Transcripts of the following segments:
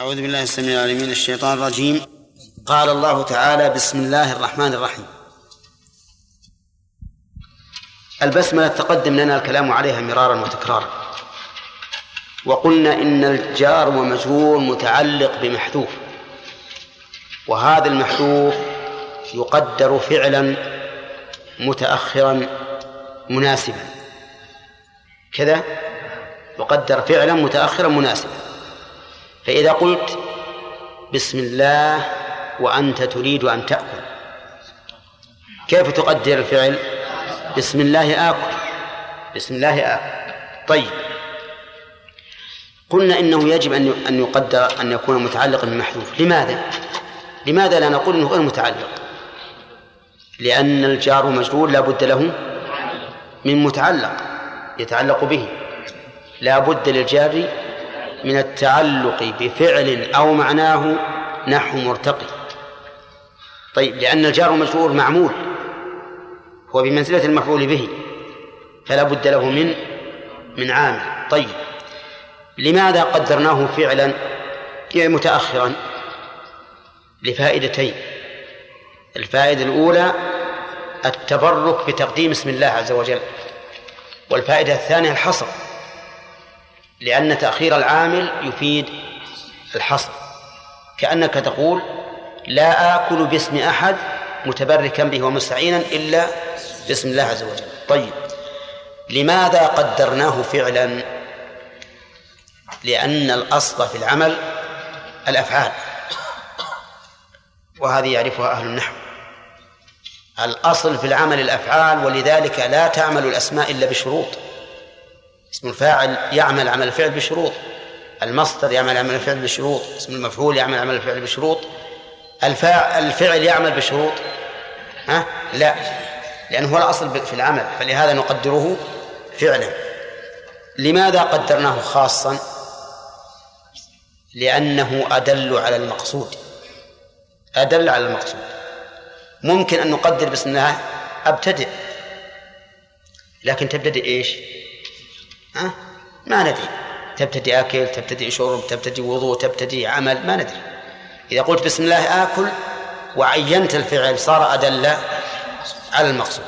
أعوذ بالله السميع العليم من الشيطان الرجيم. قال الله تعالى بسم الله الرحمن الرحيم. البسملة تقدم لنا الكلام عليها مرارا وتكرارا. وقلنا إن الجار ومجرور متعلق بمحذوف. وهذا المحذوف يقدر فعلا متأخرا مناسبا. كذا؟ يقدر فعلا متأخرا مناسبا. فإذا قلت بسم الله وأنت تريد أن تأكل كيف تقدر الفعل بسم الله آكل بسم الله آكل طيب قلنا إنه يجب أن أن يقدر أن يكون متعلقا بمحذوف لماذا؟ لماذا لا نقول إنه غير متعلق؟ لأن الجار مجرور لا بد له من متعلق يتعلق به لا بد للجار من التعلق بفعل أو معناه نحو مرتقي. طيب لأن الجار المجرور معمول هو بمنزلة المفعول به فلا بد له من من عامل. طيب لماذا قدرناه فعلا؟ متأخرا لفائدتين. الفائدة الأولى التبرك بتقديم اسم الله عز وجل والفائدة الثانية الحصر. لأن تأخير العامل يفيد الحصر كأنك تقول لا آكل باسم أحد متبركا به ومستعينا إلا باسم الله عز وجل. طيب لماذا قدرناه فعلا؟ لأن الأصل في العمل الأفعال وهذه يعرفها أهل النحو. الأصل في العمل الأفعال ولذلك لا تعمل الأسماء إلا بشروط. اسم الفاعل يعمل عمل الفعل بشروط. المصدر يعمل عمل الفعل بشروط. اسم المفعول يعمل عمل الفعل بشروط. الفاعل الفعل يعمل بشروط. ها؟ لا. لأنه هو الأصل في العمل. فلهذا نقدره فعلا. لماذا قدرناه خاصا؟ لأنه أدل على المقصود. أدل على المقصود. ممكن أن نقدر بسم الله أبتدئ. لكن تبتدئ إيش؟ ها؟ ما ندري. تبتدي أكل تبتدي شرب تبتدي وضوء تبتدي عمل ما ندري. إذا قلت بسم الله آكل وعينت الفعل صار أدل على المقصود.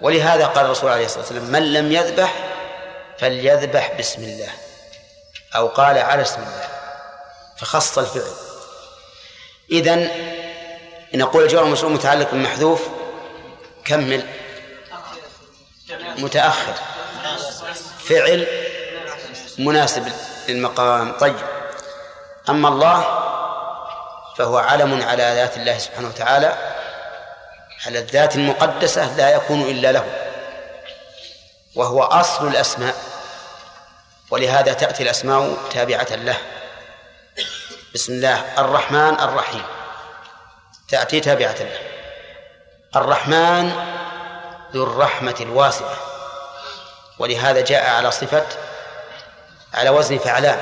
ولهذا قال الرسول عليه الصلاة والسلام من لم يذبح فليذبح بسم الله. أو قال على اسم الله. فخص الفعل. إذا إن نقول الجواب المشروع متعلق بالمحذوف كمل. متأخر. فعل مناسب للمقام. طيب. أما الله فهو علم على ذات الله سبحانه وتعالى على الذات المقدسة لا يكون إلا له وهو أصل الأسماء ولهذا تأتي الأسماء تابعة له. بسم الله. الرحمن الرحيم. تأتي تابعة له. الرحمن ذو الرحمة الواسعة. ولهذا جاء على صفة على وزن فعلان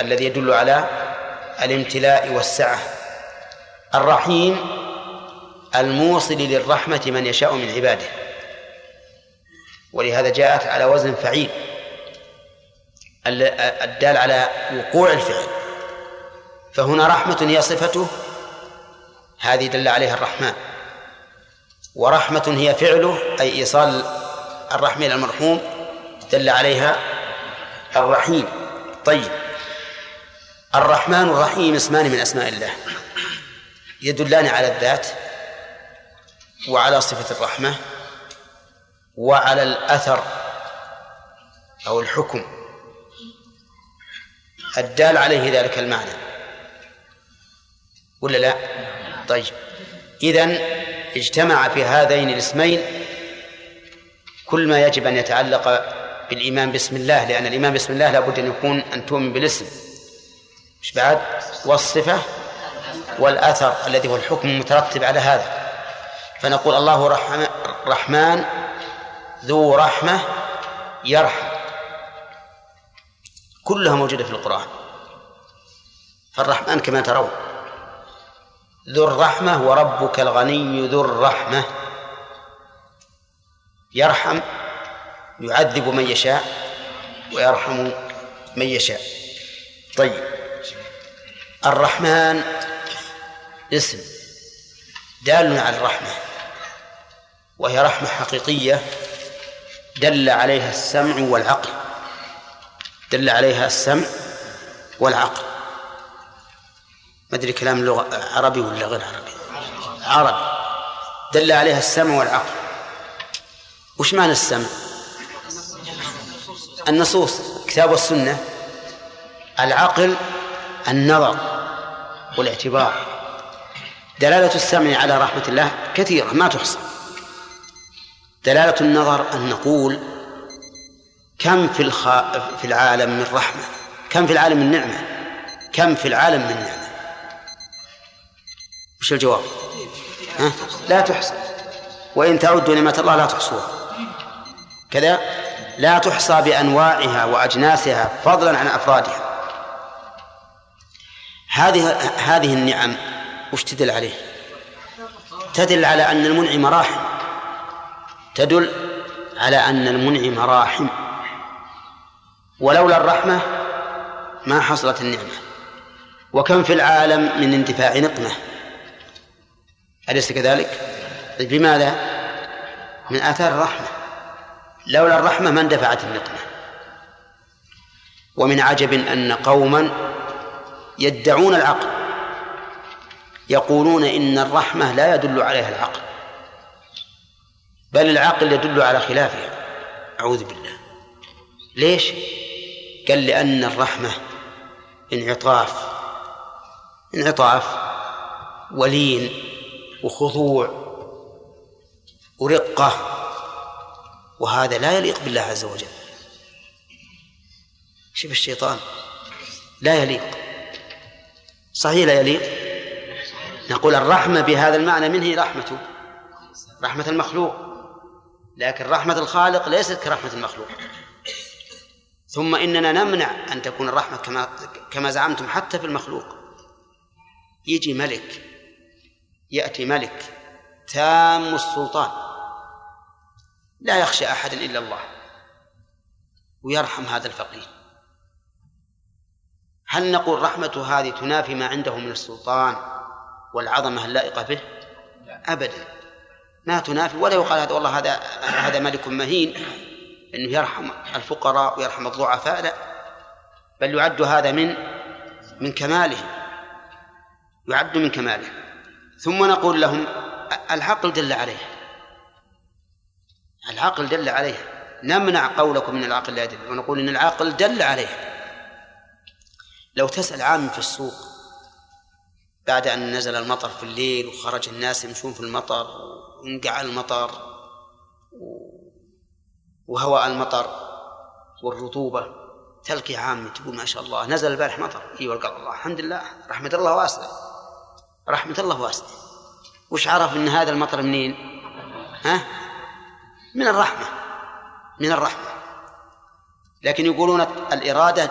الذي يدل على الامتلاء والسعة. الرحيم الموصل للرحمة من يشاء من عباده. ولهذا جاءت على وزن فعيل الدال على وقوع الفعل. فهنا رحمة هي صفته هذه دل عليها الرحمن. ورحمة هي فعله أي إيصال الرحمة إلى المرحوم دل عليها الرحيم طيب. الرحمن والرحيم اسمان من أسماء الله. يدلان على الذات وعلى صفة الرحمة وعلى الأثر أو الحكم. الدال عليه ذلك المعنى. ولا لا؟ طيب. إذن اجتمع في هذين الاسمين كل ما يجب أن يتعلق بالإيمان بسم الله لأن الإيمان بسم الله لابد أن يكون أن تؤمن بالاسم. مش بعد؟ والصفة والأثر الذي هو الحكم المترتب على هذا. فنقول الله رحمن, رحمن ذو رحمة يرحم. كلها موجودة في القرآن. فالرحمن كما ترون. ذو الرحمة وربك الغني ذو الرحمة. يرحم يعذب من يشاء ويرحم من يشاء. طيب. الرحمن اسم دال على الرحمة وهي رحمة حقيقية دل عليها السمع والعقل. دل عليها السمع والعقل. ما أدري كلام لغة عربي ولا غير عربي. عربي. دل عليها السمع والعقل. وش معنى السمع؟ النصوص كتاب والسنة العقل النظر والاعتبار. دلالة السمع على رحمة الله كثيرة ما تحصى. دلالة النظر أن نقول كم في الخ... في العالم من رحمة كم في العالم من نعمة كم في العالم من نعمة. وش الجواب؟ ها؟ لا تحصى. وإن تعدوا نعمة الله لا تحصوها. كذا؟ لا تحصى بأنواعها وأجناسها فضلا عن أفرادها هذه هذه النعم وش تدل عليه؟ تدل على أن المنعم راحم تدل على أن المنعم راحم ولولا الرحمة ما حصلت النعمة وكم في العالم من اندفاع نقمة أليس كذلك؟ بماذا؟ من آثار الرحمة لولا الرحمة ما اندفعت النقمة. ومن عجب أن قوما يدعون العقل يقولون إن الرحمة لا يدل عليها العقل بل العقل يدل على خلافها. أعوذ بالله. ليش؟ قال لأن الرحمة انعطاف انعطاف ولين وخضوع ورقة. وهذا لا يليق بالله عز وجل. شوف الشيطان. لا يليق. صحيح لا يليق؟ نقول الرحمة بهذا المعنى منه رحمته رحمة المخلوق. لكن رحمة الخالق ليست كرحمة المخلوق. ثم إننا نمنع أن تكون الرحمة كما كما زعمتم حتى في المخلوق. يجي ملك يأتي ملك تام السلطان. لا يخشى أحد إلا الله ويرحم هذا الفقير. هل نقول رحمة هذه تنافي ما عنده من السلطان والعظمة اللائقة به؟ أبدا. ما تنافي ولا يقال هذا والله هذا هذا ملك مهين. إنه يرحم الفقراء ويرحم الضعفاء لا. بل يعد هذا من من كماله. يعد من كماله. ثم نقول لهم العقل دل عليه. العقل دل عليه نمنع قولكم من العقل لا يدل. ونقول إن العقل دل عليه لو تسأل عام في السوق بعد أن نزل المطر في الليل وخرج الناس يمشون في المطر وانقع المطر وهواء المطر والرطوبة تلقي عام تقول ما شاء الله نزل البارح مطر. إي والقى الله الحمد لله رحمة الله واسعة. رحمة الله واسعة. وش عرف إن هذا المطر منين؟ ها؟ من الرحمة من الرحمة. لكن يقولون الإرادة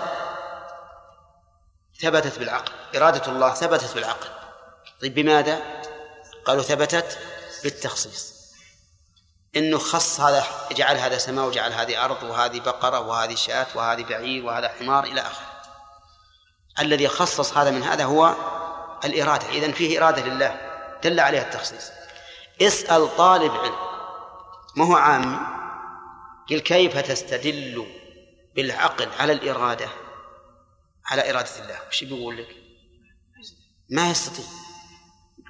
ثبتت بالعقل إرادة الله ثبتت بالعقل. طيب بماذا؟ قالوا ثبتت بالتخصيص. إنه خص هذا جعل هذا سماء وجعل هذه أرض وهذه بقرة وهذه شاة وهذه بعير وهذا حمار إلى آخره. الذي خصص هذا من هذا هو الإرادة. اذا فيه إرادة لله دل عليها التخصيص. اسأل طالب علم. ما هو عامي قل كيف تستدل بالعقل على الإرادة؟ على إرادة الله. وش بيقول لك؟ ما يستطيع.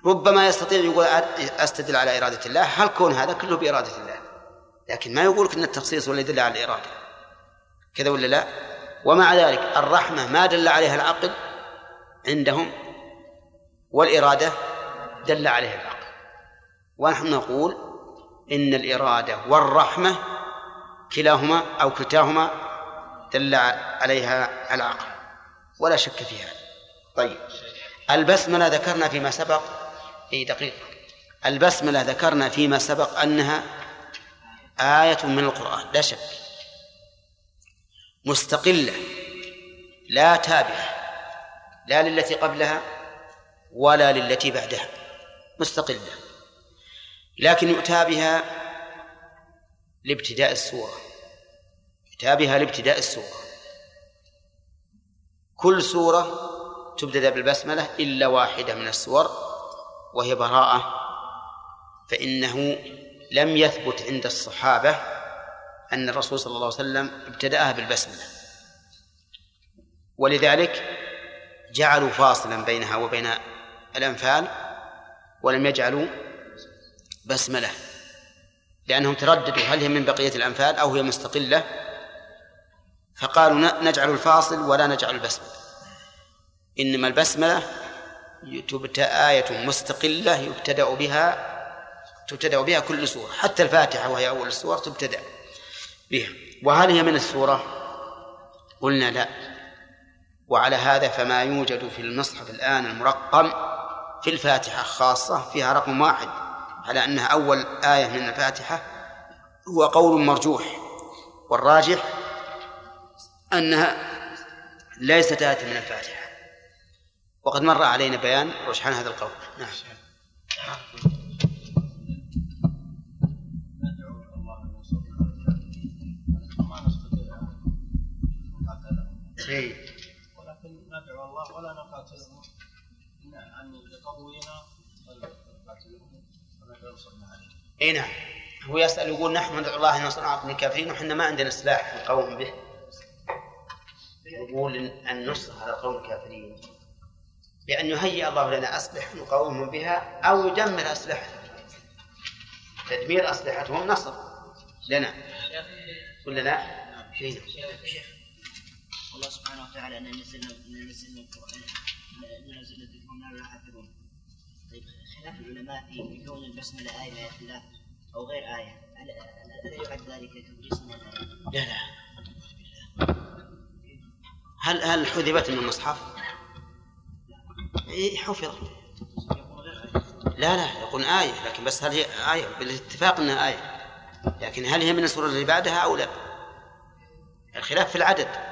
ربما يستطيع يقول أستدل على إرادة الله. هل كون هذا كله بإرادة الله؟ لكن ما يقول إن التخصيص ولا يدل على الإرادة. كذا ولا لا؟ ومع ذلك الرحمة ما دل عليها العقل عندهم والإرادة دل عليها العقل. ونحن نقول إن الإرادة والرحمة كلاهما أو كلتاهما دل عليها العقل ولا شك في هذا. طيب البسملة ذكرنا فيما سبق. إي دقيقة البسملة ذكرنا فيما سبق أنها آية من القرآن لا شك. مستقلة لا تابعة لا للتي قبلها ولا للتي بعدها. مستقلة. لكن يؤتى بها لابتداء السورة يؤتى بها لابتداء السورة كل سورة تبتدأ بالبسملة إلا واحدة من السور وهي براءة فإنه لم يثبت عند الصحابة أن الرسول صلى الله عليه وسلم ابتدأها بالبسملة. ولذلك جعلوا فاصلا بينها وبين الأنفال ولم يجعلوا بسملة لأنهم ترددوا هل هي من بقية الأنفال أو هي مستقلة. فقالوا نجعل الفاصل ولا نجعل البسملة. إنما البسملة آية مستقلة يبتدأ بها تبتدأ بها كل سورة حتى الفاتحة وهي أول السور تبتدأ بها. وهل هي من السورة؟ قلنا لا. وعلى هذا فما يوجد في المصحف الآن المرقم في الفاتحة خاصة فيها رقم واحد. على أنها أول آية من الفاتحة هو قول مرجوح والراجح أنها ليست آية من الفاتحة. وقد مر علينا بيان رجحان هذا القول. نعم. ولكن ندعو الله ولا نقاتلهم عن لقبولنا إي نعم. هو يسأل يقول نحن ندعو الله أن ينصرنا على الكافرين وحنا ما عندنا سلاح نقاوم به. يقول أن على قوم الكافرين بأن يهيئ الله لنا أسلحة نقاومهم بها أو يدمر أسلحة تدمير أسلحتهم نصر لنا. ولا لا؟ شيخ الله سبحانه وتعالى أن نزلنا نزلنا القرآن. نزلنا الذكر لا حافظون طيب خلاف العلماء في كون البسملة آية من آيات الله أو غير آية. ألا يعد ذلك تدريس من لا؟ لا هل هل حذفت من المصحف؟ إيه حفظت. لا لا يقول آية لكن بس هل هي آية؟ بالاتفاق أنها آية. لكن هل هي من السورة اللي بعدها أو لا؟ الخلاف في العدد.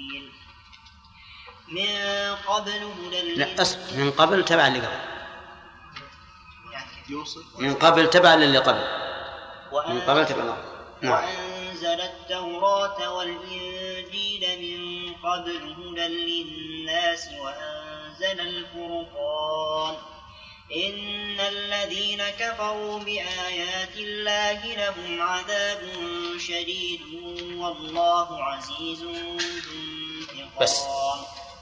من قبل هدى لا أصبر من قبل تبع اللي قبل. من قبل تبع للي قبل. من قبل تبع نعم. وأنزل التوراة والإنجيل من قبل هدى للناس وأنزل الفرقان. إن الذين كفروا بآيات الله لهم عذاب شديد. والله عزيز بس.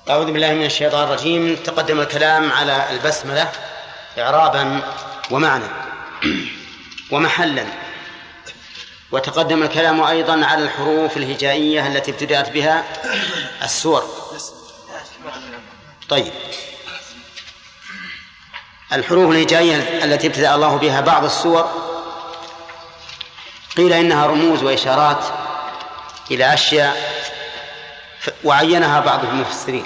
أعوذ بالله من الشيطان الرجيم. تقدم الكلام على البسملة إعرابا ومعنى ومحلا. وتقدم الكلام أيضا على الحروف الهجائية التي ابتدأت بها السور. طيب. الحروف الهجائية التي ابتدأ الله بها بعض السور. قيل إنها رموز وإشارات إلى أشياء وعينها بعض المفسرين.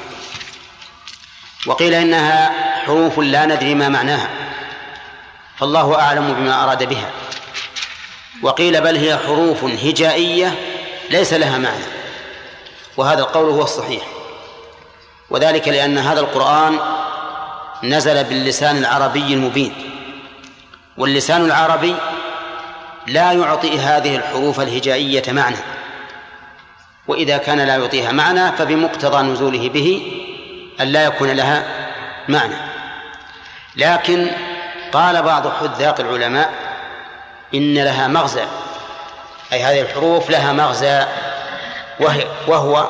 وقيل إنها حروف لا ندري ما معناها. فالله أعلم بما أراد بها. وقيل بل هي حروف هجائية ليس لها معنى. وهذا القول هو الصحيح. وذلك لأن هذا القرآن نزل باللسان العربي المبين. واللسان العربي لا يعطي هذه الحروف الهجائية معنى. وإذا كان لا يعطيها معنى فبمقتضى نزوله به أن لا يكون لها معنى. لكن قال بعض حذاق العلماء إن لها مغزى أي هذه الحروف لها مغزى وهو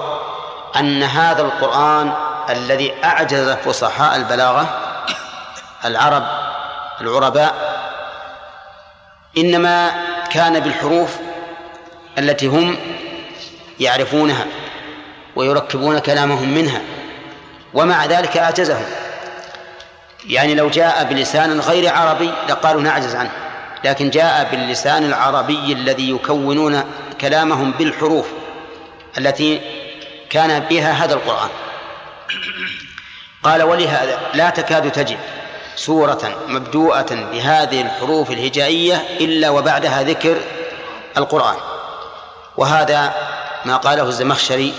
أن هذا القرآن الذي أعجز فصحاء البلاغة العرب العرباء إنما كان بالحروف التي هم يعرفونها ويركبون كلامهم منها ومع ذلك أعجزهم يعني لو جاء بلسان غير عربي لقالوا نعجز عنه لكن جاء باللسان العربي الذي يكونون كلامهم بالحروف التي كان بها هذا القرآن. قال ولهذا لا تكاد تجد سورة مبدوءة بهذه الحروف الهجائية إلا وبعدها ذكر القرآن. وهذا ما قاله الزمخشري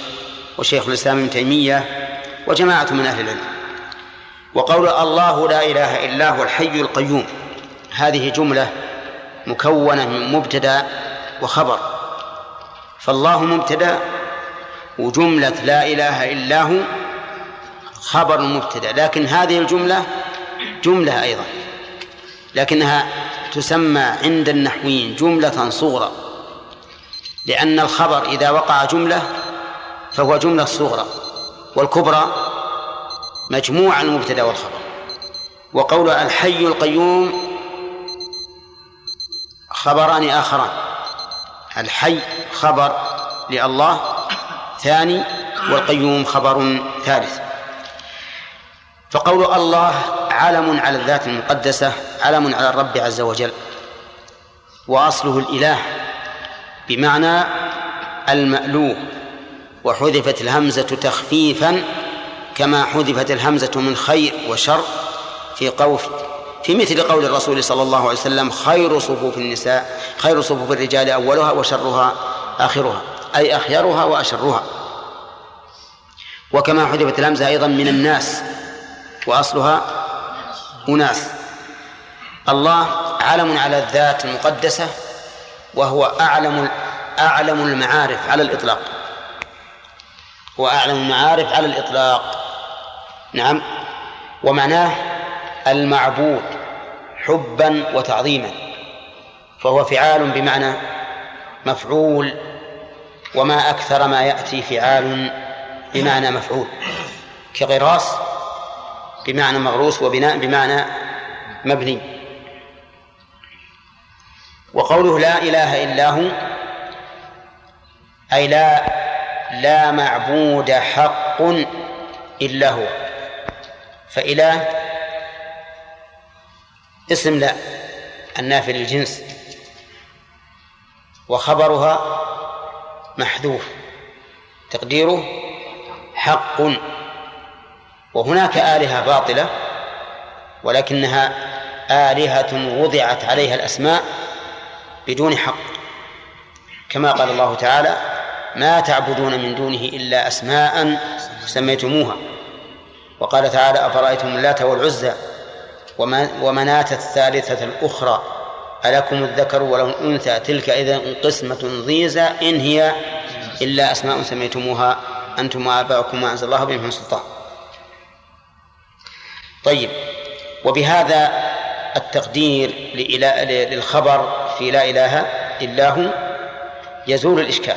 وشيخ الإسلام ابن تيمية وجماعة من أهل العلم. وقول الله لا إله إلا هو الحي القيوم. هذه جملة مكونة من مبتدأ وخبر. فالله مبتدأ وجملة لا إله إلا هو خبر مبتدأ. لكن هذه الجملة جملة أيضا. لكنها تسمى عند النحويين جملة صغرى. لأن الخبر إذا وقع جملة فهو جملة صغرى والكبرى مجموع المبتدأ والخبر. وقول الحي القيوم خبران آخران. الحي خبر لله ثاني والقيوم خبر ثالث. فقول الله علم على الذات المقدسة علم على الرب عز وجل وأصله الإله بمعنى المألوه وحذفت الهمزة تخفيفا كما حذفت الهمزة من خير وشر في قول في مثل قول الرسول صلى الله عليه وسلم خير صفوف النساء خير صفوف الرجال أولها وشرها آخرها أي أخيرها وأشرها. وكما حذفت الهمزة أيضا من الناس وأصلها أناس. الله علم على الذات المقدسة وهو أعلم أعلم المعارف على الإطلاق. هو أعلم المعارف على الإطلاق. نعم. ومعناه المعبود حبا وتعظيما. فهو فعال بمعنى مفعول وما أكثر ما يأتي فعال بمعنى مفعول. كغراس بمعنى مغروس وبناء بمعنى مبني. وقوله لا إله إلا هو أي لا لا معبود حق إلا هو. فإله اسم لا النافي للجنس. وخبرها محذوف تقديره حق. وهناك آلهة باطلة ولكنها آلهة وضعت عليها الأسماء بدون حق. كما قال الله تعالى ما تعبدون من دونه إلا أسماء سميتموها. وقال تعالى أفرأيتم اللات والعزى ومناة الثالثة الأخرى ألكم الذكر وله الأنثى تلك إذا قسمة ضيزى إن هي إلا أسماء سميتموها. أنتم وآباؤكم ما أنزل الله بهم من سلطان. طيب وبهذا التقدير للخبر في لا إله إلا هو يزول الإشكال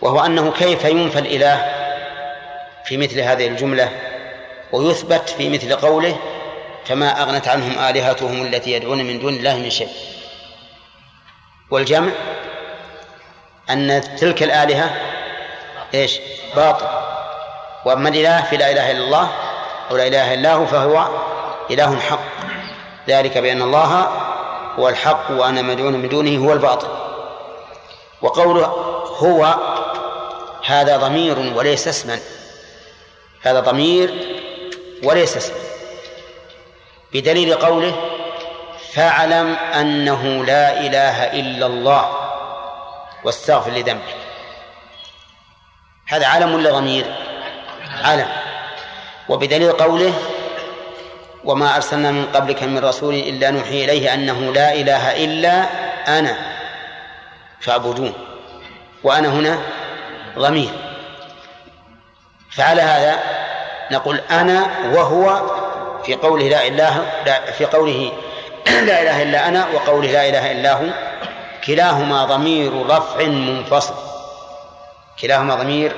وهو أنه كيف ينفى الإله في مثل هذه الجملة ويثبت في مثل قوله فما أغنت عنهم آلهتهم التي يدعون من دون الله من شيء. والجمع أن تلك الآلهة إيش؟ باطل. وأما الإله في لا إله إلا الله أو لا إله إلا هو فهو إله حق. ذلك بأن الله هو الحق وأنا مدعون من دونه هو الباطل. وقوله هو هذا ضمير وليس اسما. هذا ضمير وليس اسما. بدليل قوله فاعلم أنه لا إله إلا الله واستغفر لذنبك. هذا علم ولا ضمير؟ علم. وبدليل قوله وما أرسلنا من قبلك من رسول إلا نوحي إليه أنه لا إله إلا أنا فاعبدون وأنا هنا ضمير. فعلى هذا نقول أنا وهو في قوله لا إله لا في قوله لا إله إلا أنا وقوله لا إله إلا هو كلاهما ضمير رفع منفصل. كلاهما ضمير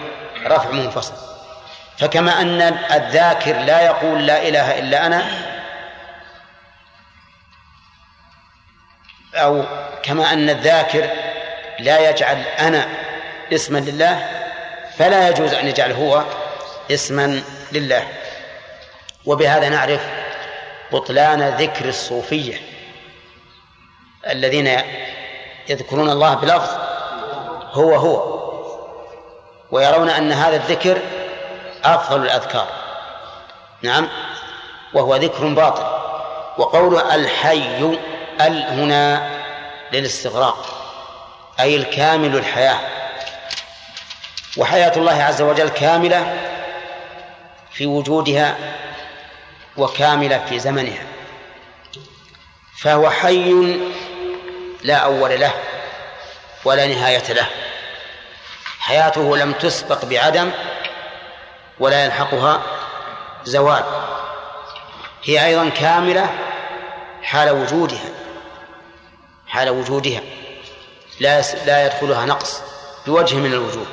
رفع منفصل. فكما أن الذاكر لا يقول لا إله إلا أنا أو كما أن الذاكر لا يجعل أنا اسما لله فلا يجوز أن يجعل هو اسما لله. وبهذا نعرف بطلان ذكر الصوفية الذين يذكرون الله بلفظ هو هو ويرون أن هذا الذكر أفضل الأذكار. نعم. وهو ذكر باطل. وقوله الحي ال هنا للاستغراق أي الكامل الحياة. وحياة الله عز وجل كاملة في وجودها وكاملة في زمنها. فهو حي لا أول له ولا نهاية له. حياته لم تسبق بعدم ولا يلحقها زوال. هي أيضا كاملة حال وجودها حال وجودها. لا لا يدخلها نقص بوجه من الوجوه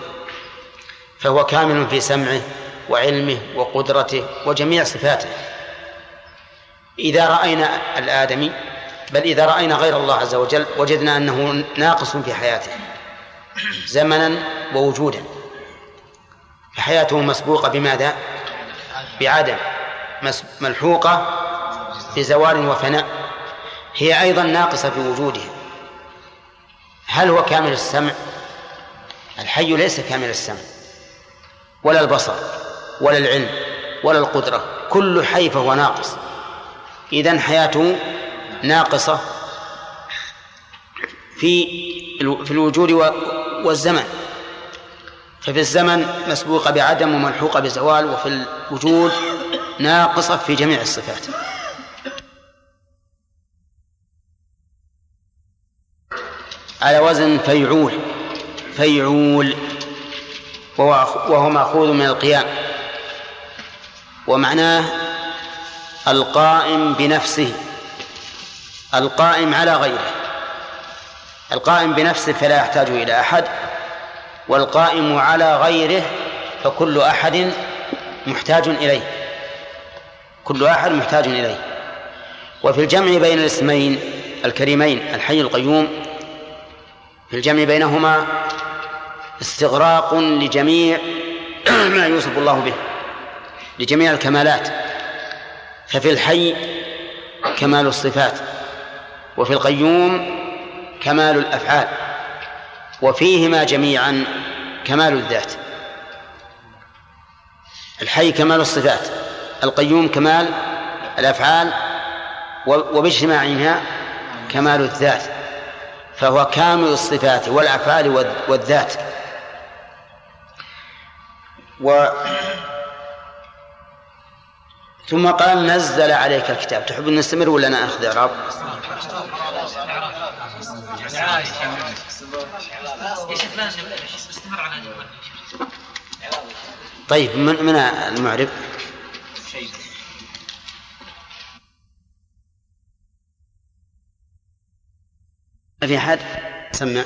فهو كامل في سمعه وعلمه وقدرته وجميع صفاته. إذا رأينا الآدمي بل إذا رأينا غير الله عز وجل وجدنا أنه ناقص في حياته زمنا ووجودا. فحياته مسبوقة بماذا؟ بعدم. ملحوقة بزوال وفناء. هي أيضا ناقصة في وجودها. هل هو كامل السمع؟ الحي ليس كامل السمع. ولا البصر ولا العلم ولا القدرة. كل حي فهو ناقص. إذن حياته ناقصة في في الوجود والزمن. ففي الزمن مسبوقة بعدم وملحوقة بزوال وفي الوجود ناقصة في جميع الصفات. على وزن فيعول فيعول وهو مأخوذ من القيام. ومعناه القائم بنفسه القائم على غيره. القائم بنفسه فلا يحتاج إلى أحد. والقائم على غيره فكل أحد محتاج إليه. كل أحد محتاج إليه. وفي الجمع بين الاسمين الكريمين الحي القيوم في الجمع بينهما استغراق لجميع ما يوصف الله به لجميع الكمالات. ففي الحي كمال الصفات وفي القيوم كمال الأفعال. وفيهما جميعا كمال الذات. الحي كمال الصفات القيوم كمال الأفعال وباجتماعها كمال الذات. فهو كامل الصفات والأفعال والذات. و ثم قال نزل عليك الكتاب تحب أن نستمر ولا ناخذ إعراب؟ طيب من من المعرب؟ ما في أحد سمع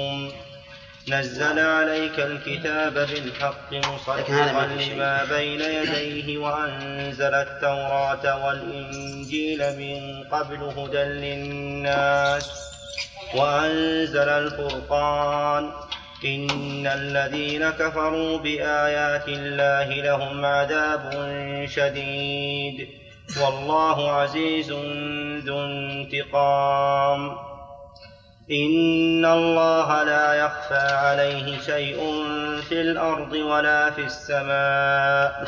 نزل عليك الكتاب بالحق مصدقا لما بين يديه وأنزل التوراة والإنجيل من قبل هدى للناس وأنزل الفرقان. إن الذين كفروا بآيات الله لهم عذاب شديد. والله عزيز ذو انتقام. إن الله لا يخفى عليه شيء في الأرض ولا في السماء.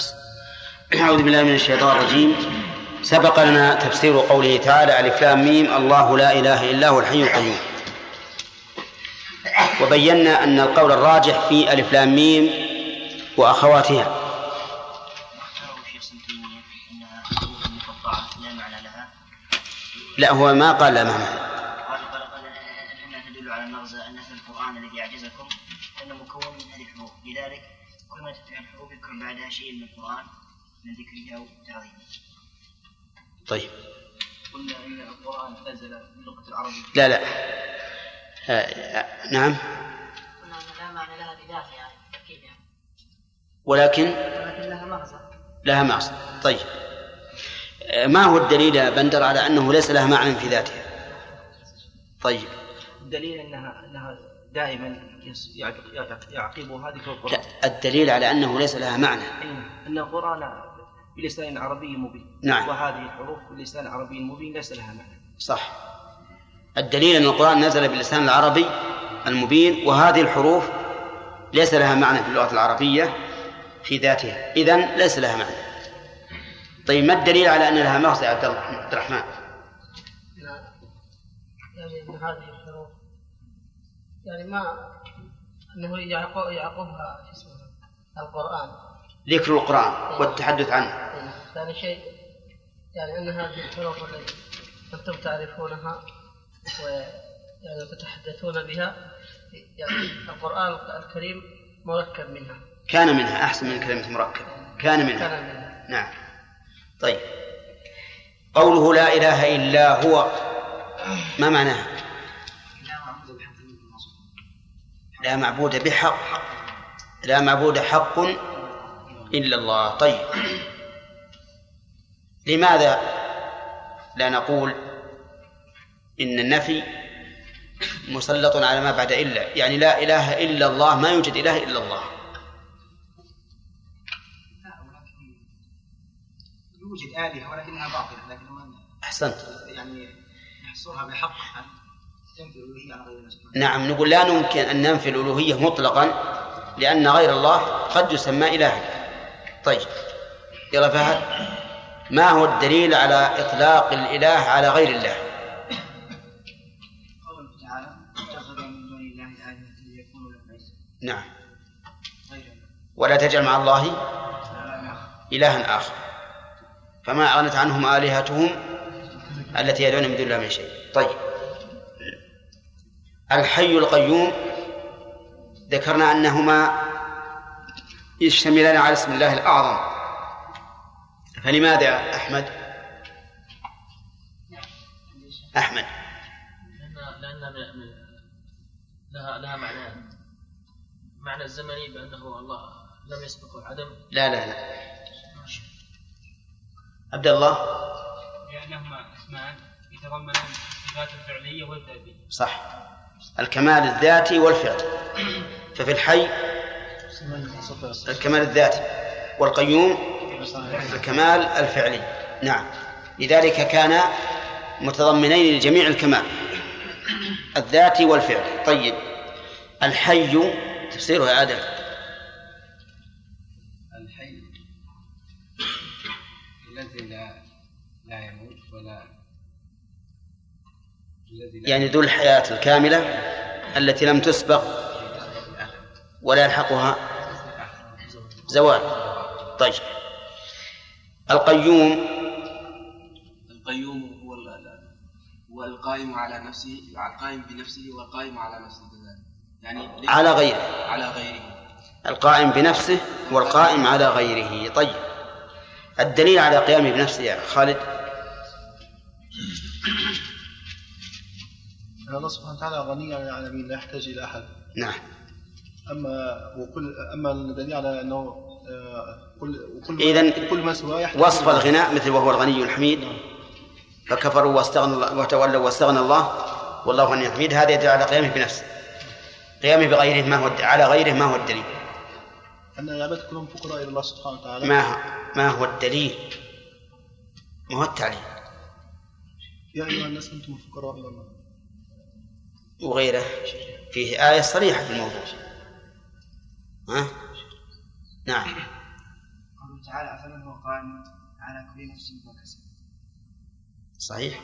أعوذ بالله من الشيطان الرجيم. سبق لنا تفسير قوله تعالى ألف لام ميم الله لا إله إلا هو الحي القيوم. وبينا أن القول الراجح في ألف لام ميم وأخواتها. لا هو ما قال لا معنى. بعدها شيء من القرآن من ذكره أو تعظيمه طيب. قلنا إن القرآن نزل بلغة العربية. لا لا. آه نعم. قلنا أن لا معنى لها بذاتها تركيبها ولكن؟ ولكن لها مغزى. لها مغزى. طيب. ما هو الدليل يا بندر على أنه ليس لها معنى في ذاتها؟ طيب. الدليل انها إنها دائما يعقبها ذكر لا القران الدليل على أنه ليس لها معنى. أي أن القرآن بلسان عربي مبين. نعم. وهذه الحروف بلسان عربي مبين ليس لها معنى. صح. الدليل أن القرآن نزل باللسان العربي المبين وهذه الحروف ليس لها معنى في اللغة العربية في ذاتها. إذن ليس لها معنى. طيب ما الدليل على أن لها مغزى يا عبد الرحمن؟ يعني ان هذه يعني ما أنه يعقب يعقبها شو اسمه القرآن. ذكر القرآن والتحدث عنه. ثاني شيء يعني ان هذه الحروف التي أنتم تعرفونها ويعني تتحدثون بها. يعني القرآن الكريم مركب منها. كان منها أحسن من كلمة مركب. كان منها. كان منها. نعم. طيب. قوله لا إله إلا هو ما معناها؟ لا معبود بحق لا معبود حق إلا الله. طيب. لماذا لا نقول إن النفي مسلط على ما بعد إلا؟ يعني لا إله إلا الله ما يوجد إله إلا الله. يوجد آلهة ولكنها باطلة لكن أحسنت. يعني يحصرها بحق. نعم نقول لا يمكن أن ننفي الألوهية مطلقا لأن غير الله قد يسمى إلها. طيب يلا فهد ما هو الدليل على إطلاق الإله على غير الله قوله تعالى من دون الله؟ نعم. ولا تجعل مع الله. إلها آخر. فما أغنت عنهم آلهتهم التي يدعون من دون الله من شيء. طيب. الحي القيوم ذكرنا أنهما يشتملان على اسم الله الأعظم. فلماذا أحمد؟ أحمد. لأن لأن من- من- لها لها معنى معنى الزمني بأنه الله لم يسبقه العدم. لا لا لا. عبد الله؟ لأنهما اسمان يتضمنان الصفات الفعلية والذاتية صح. الكمال الذاتي والفعل. ففي الحي الكمال الذاتي والقيوم الكمال الفعلي. نعم. لذلك كان متضمنين لجميع الكمال الذاتي والفعلي طيب. الحي تفسيره يا عادل يعني ذو الحياة الكاملة التي لم تسبق ولا يلحقها زوال. طيب. القيوم. القيوم هو هو القائم على نفسه القائم بنفسه والقائم على نفسه كذلك يعني على غيره. على غيره. القائم بنفسه والقائم على غيره. طيب. الدليل على قيامه بنفسه يا خالد؟ الله سبحانه وتعالى غني عن العالمين لا يحتاج إلى أحد. نعم. أما وكل أما الدليل على أنه آه، كل وكل إذن كل ما سواه يحتاج وصف. الغناء مثل وهو الغني الحميد. فكفروا واستغنى الله وتولوا واستغنى الله. والله غني حميد. هذا يدل على قيامه بنفسه. قيامه بغيره ما هو على غيره ما هو الدليل. أن العباد كلهم فقراء إلى الله سبحانه وتعالى. ما ما هو الدليل؟ ما هو التعليل؟ يا أيها الناس أنتم الفقراء إلى الله. وغيره. فيه آية صريحة في الموضوع. ها؟ نعم. قوله تعالى أفمن هو قائم على كل نفس بما كسب صحيح.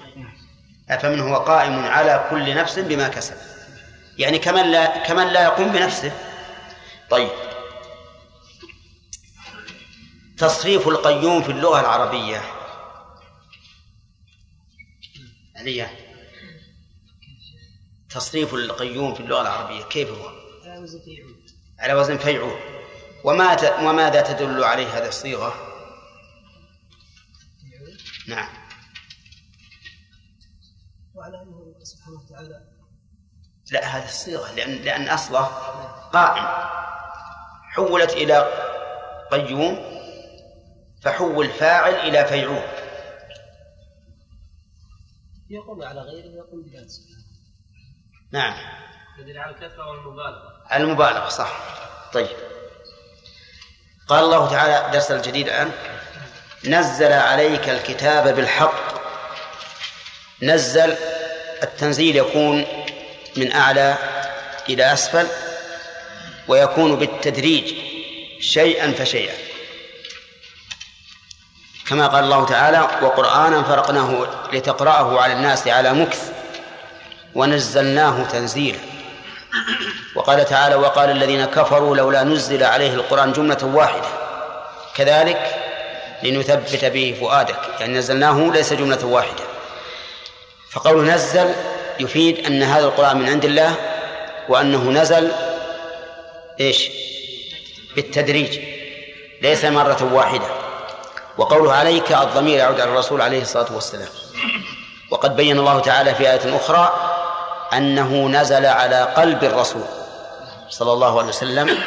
أفمن هو قائم على كل نفس بما كسب يعني كمن لا كمن لا يقوم بنفسه. طيب. تصريف القيوم في اللغة العربية. عليا تصريف القيوم في اللغة العربية كيف هو؟ على وزن فيعول وما ت... وماذا تدل عليه هذه الصيغة؟ نعم. وعلى أنه سبحانه وتعالى لا هذه الصيغة لأن لأن أصله قائم. حولت إلى قيوم فحول فاعل إلى فيعول. يقول على غيره ويقول بنفسه نعم. يدل على الكثرة والمبالغة. على المبالغة صح. طيب. قال الله تعالى درس الجديد الآن. نزل عليك الكتاب بالحق. نزل التنزيل يكون من أعلى إلى أسفل ويكون بالتدريج شيئا فشيئا. كما قال الله تعالى وقرآنا فرقناه لتقرأه على الناس على مكث. ونزلناه تنزيلا. وقال تعالى وقال الذين كفروا لولا نزل عليه القرآن جملة واحدة. كذلك لنثبت به فؤادك. يعني نزلناه ليس جملة واحدة. فقوله نزل يفيد أن هذا القرآن من عند الله وأنه نزل إيش؟ بالتدريج ليس مرة واحدة. وقوله عليك الضمير يعود على الرسول عليه الصلاة والسلام. وقد بين الله تعالى في آية أخرى أنه نزل على قلب الرسول صلى الله عليه وسلم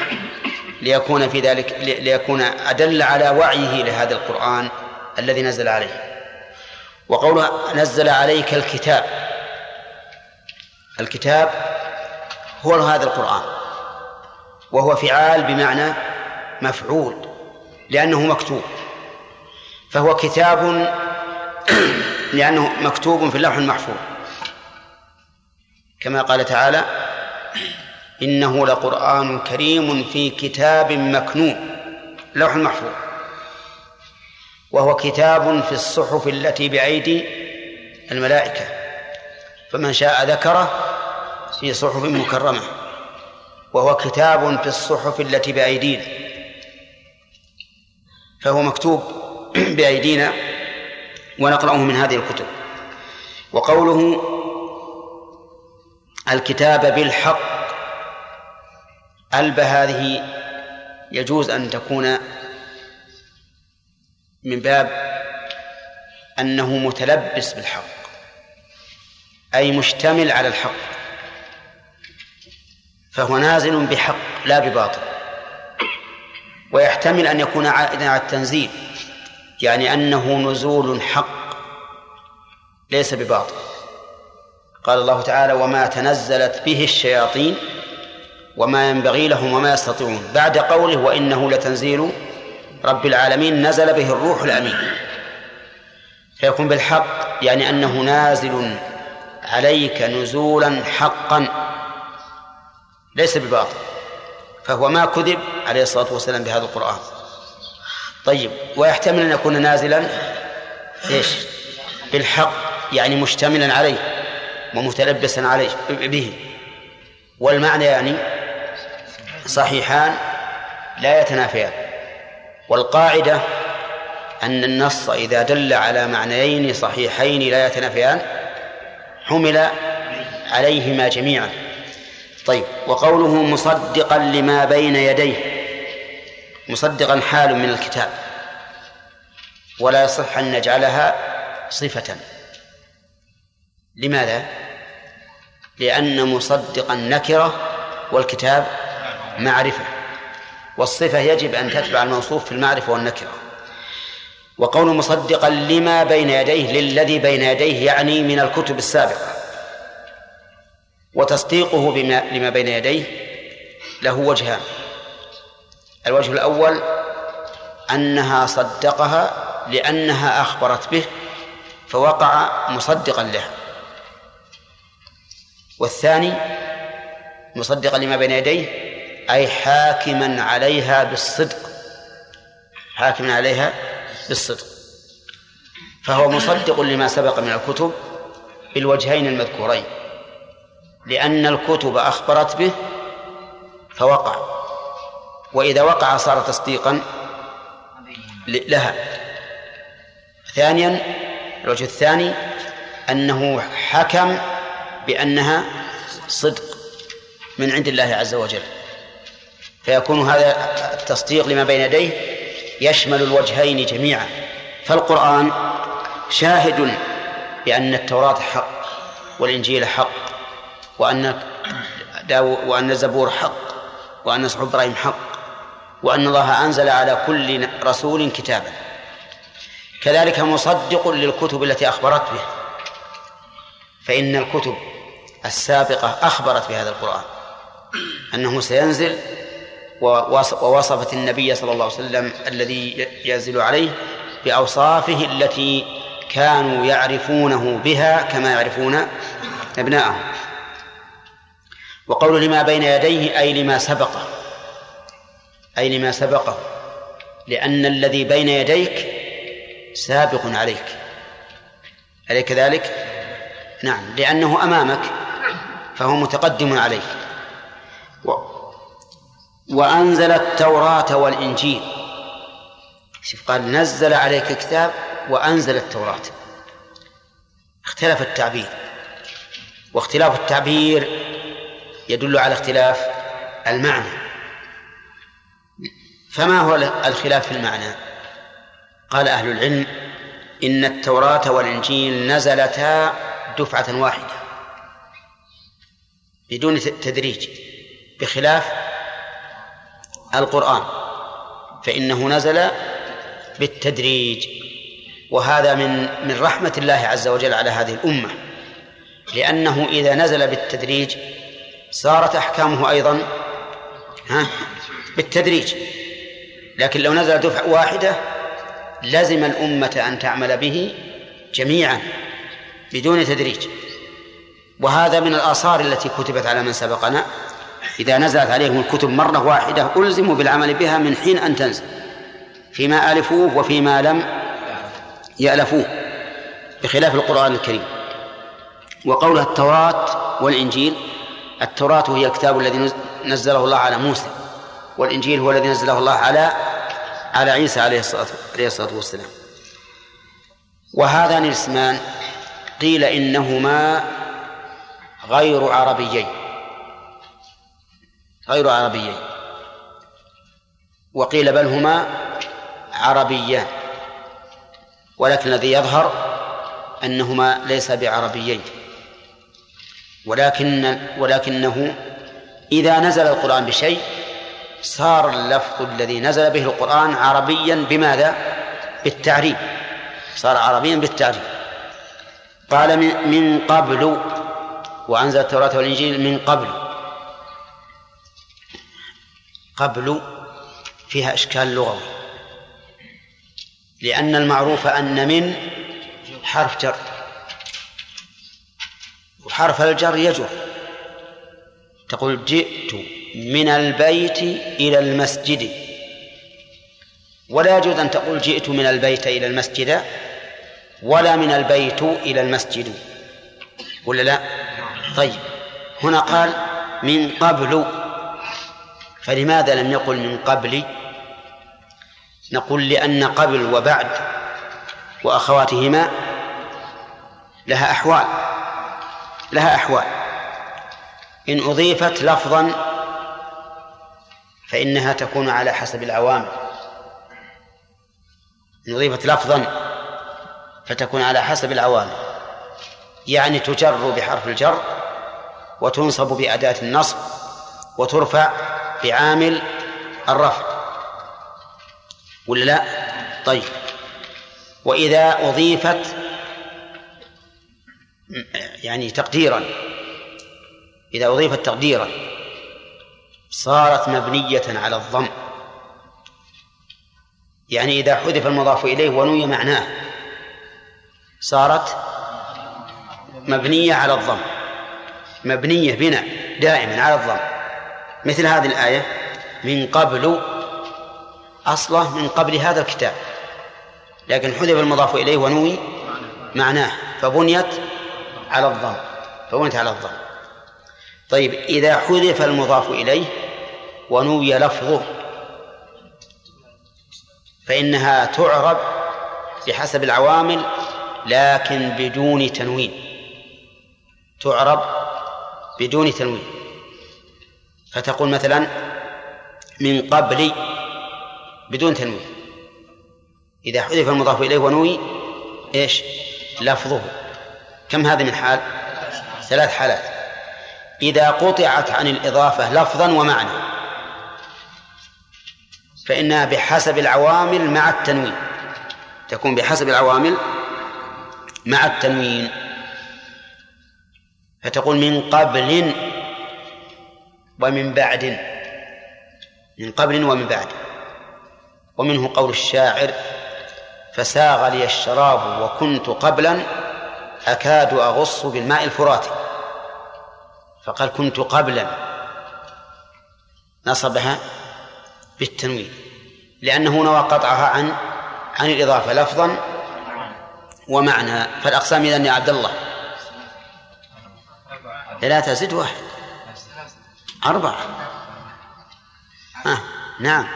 ليكون في ذلك ليكون أدل على وعيه لهذا القرآن الذي نزل عليه. وقوله نزل عليك الكتاب الكتاب هو هذا القرآن وهو فعال بمعنى مفعول لأنه مكتوب فهو كتاب لأنه مكتوب في اللوح المحفوظ. كما قال تعالى إنه لقرآن كريم في كتاب مكنون لوح المحفوظ وهو كتاب في الصحف التي بأيدي الملائكة فمن شاء ذكره في صحف مكرمة وهو كتاب في الصحف التي بأيدينا فهو مكتوب بأيدينا ونقرأه من هذه الكتب. وقوله الكتاب بالحق. ألب هذه يجوز أن تكون من باب أنه متلبس بالحق أي مشتمل على الحق فهو نازل بحق لا بباطل ويحتمل أن يكون عائدا على التنزيل يعني أنه نزول حق ليس بباطل. قال الله تعالى وما تنزلت به الشياطين وما ينبغي لهم وما يستطيعون. بعد قوله وإنه لتنزيل رب العالمين نزل به الروح الأمين. فيكون بالحق يعني أنه نازل عليك نزولا حقا ليس بباطل. فهو ما كذب عليه الصلاة والسلام بهذا القرآن. طيب ويحتمل أن يكون نازلا؟ إيش؟ بالحق يعني مشتملا عليه. ومتلبسا عليه به. والمعنى يعني صحيحان لا يتنافيان. والقاعدة أن النص إذا دل على معنيين صحيحين لا يتنافيان حمل عليهما جميعا. طيب وقوله مصدقا لما بين يديه مصدقا حال من الكتاب ولا يصح أن نجعلها صفة. لماذا؟ لأن مصدقا نكرة والكتاب معرفة والصفة يجب أن تتبع الموصوف في المعرفة والنكرة. وقول مصدقا لما بين يديه للذي بين يديه يعني من الكتب السابقة. وتصديقه بما لما بين يديه له وجهان. الوجه الأول أنها صدقها لأنها أخبرت به فوقع مصدقا له والثاني مصدقا لما بين يديه أي حاكما عليها بالصدق. حاكما عليها بالصدق. فهو مصدق لما سبق من الكتب بالوجهين المذكورين لأن الكتب أخبرت به فوقع وإذا وقع صار تصديقا لها. ثانيا الوجه الثاني أنه حكم بأنها صدق من عند الله عز وجل. فيكون هذا التصديق لما بين يديه يشمل الوجهين جميعا. فالقرآن شاهد بأن التوراة حق والإنجيل حق وأن داو وأن الزبور حق وأن صحف إبراهيم حق وأن الله أنزل على كل رسول كتابا. كذلك مصدق للكتب التي أخبرت به. فإن الكتب السابقة أخبرت بهذا القرآن أنه سينزل ووصفت النبي صلى الله عليه وسلم الذي ينزل عليه بأوصافه التي كانوا يعرفونه بها كما يعرفون أبناءهم. وقول لما بين يديه أي لما سبقه أي لما سبقه لأن الذي بين يديك سابق عليك. أليك ذلك؟ نعم لأنه أمامك. فهو متقدم عليك و وأنزل التوراة والإنجيل. شوف قال نزل عليك الكتاب وأنزل التوراة. اختلف التعبير. واختلاف التعبير يدل على اختلاف المعنى. فما هو الخلاف في المعنى؟ قال أهل العلم إن التوراة والإنجيل نزلتا دفعة واحدة. بدون تدريج بخلاف القرآن فإنه نزل بالتدريج وهذا من من رحمة الله عز وجل على هذه الأمة لأنه إذا نزل بالتدريج صارت أحكامه أيضا ها بالتدريج. لكن لو نزل دفعة واحدة لزم الأمة أن تعمل به جميعا بدون تدريج. وهذا من الآثار التي كتبت على من سبقنا. إذا نزلت عليهم الكتب مرة واحدة ألزموا بالعمل بها من حين أن تنزل. فيما ألفوه وفيما لم يألفوه بخلاف القرآن الكريم. وقولها التوراة والإنجيل التوراة هي الكتاب الذي نزله الله على موسى والإنجيل هو الذي نزله الله على على عيسى عليه الصلاة عليه الصلاة والسلام. وهذان الاسمان قيل إنهما غير عربيين. غير عربيين. وقيل بل هما عربيان. ولكن الذي يظهر أنهما ليس بعربيين. ولكن ولكنه إذا نزل القرآن بشيء صار اللفظ الذي نزل به القرآن عربيا بماذا؟ بالتعريب. صار عربيا بالتعريب. قال من قبل وأنزل التوراة والإنجيل من قبل. قبل فيها إشكال لغوي. لأن المعروف أن من حرف جر. وحرف الجر يجر. تقول جئت من البيت إلى المسجد. ولا يجوز أن تقول جئت من البيت إلى المسجد ولا من البيت إلى المسجد. ولا لا؟ طيب. هنا قال من قبل فلماذا لم يقل من قبل؟ نقول لأن قبل وبعد وأخواتهما لها أحوال لها أحوال. إن أضيفت لفظا فإنها تكون على حسب العوامل. إن أضيفت لفظا فتكون على حسب العوامل. يعني تجر بحرف الجر وتنصب بأداة النصب وترفع بعامل الرفع ولا لا؟ طيب. وإذا أضيفت يعني تقديرا إذا أضيفت تقديرا صارت مبنية على الضم. يعني إذا حذف المضاف إليه ونوي معناه صارت مبنية على الضم. مبنية بناء دائما على الضم. مثل هذه الآية من قبل أصله من قبل هذا الكتاب. لكن حذف المضاف إليه ونوي معناه فبنيت على الضم. فبنيت على الضم. طيب إذا حذف المضاف إليه ونوي لفظه فإنها تعرب بحسب العوامل لكن بدون تنوين. تعرب بدون تنوين. فتقول مثلا من قبل بدون تنوين. إذا حذف المضاف إليه ونوي إيش؟ لفظه. كم هذه من حال؟ ثلاث حالات. إذا قطعت عن الإضافة لفظا ومعنى فإنها بحسب العوامل مع التنوين. تكون بحسب العوامل مع التنوين. فتقول من قبل ومن بعد. من قبل ومن بعد. ومنه قول الشاعر فساغ لي الشراب وكنت قبلا أكاد أغص بالماء الفراتي فقال كنت قبلا. نصبها بالتنوين لأنه نوى قطعها عن عن الإضافة لفظا ومعنى. فالأقسام إذن يا عبد الله ثلاثة زد واحد. أربعة. آه. نعم.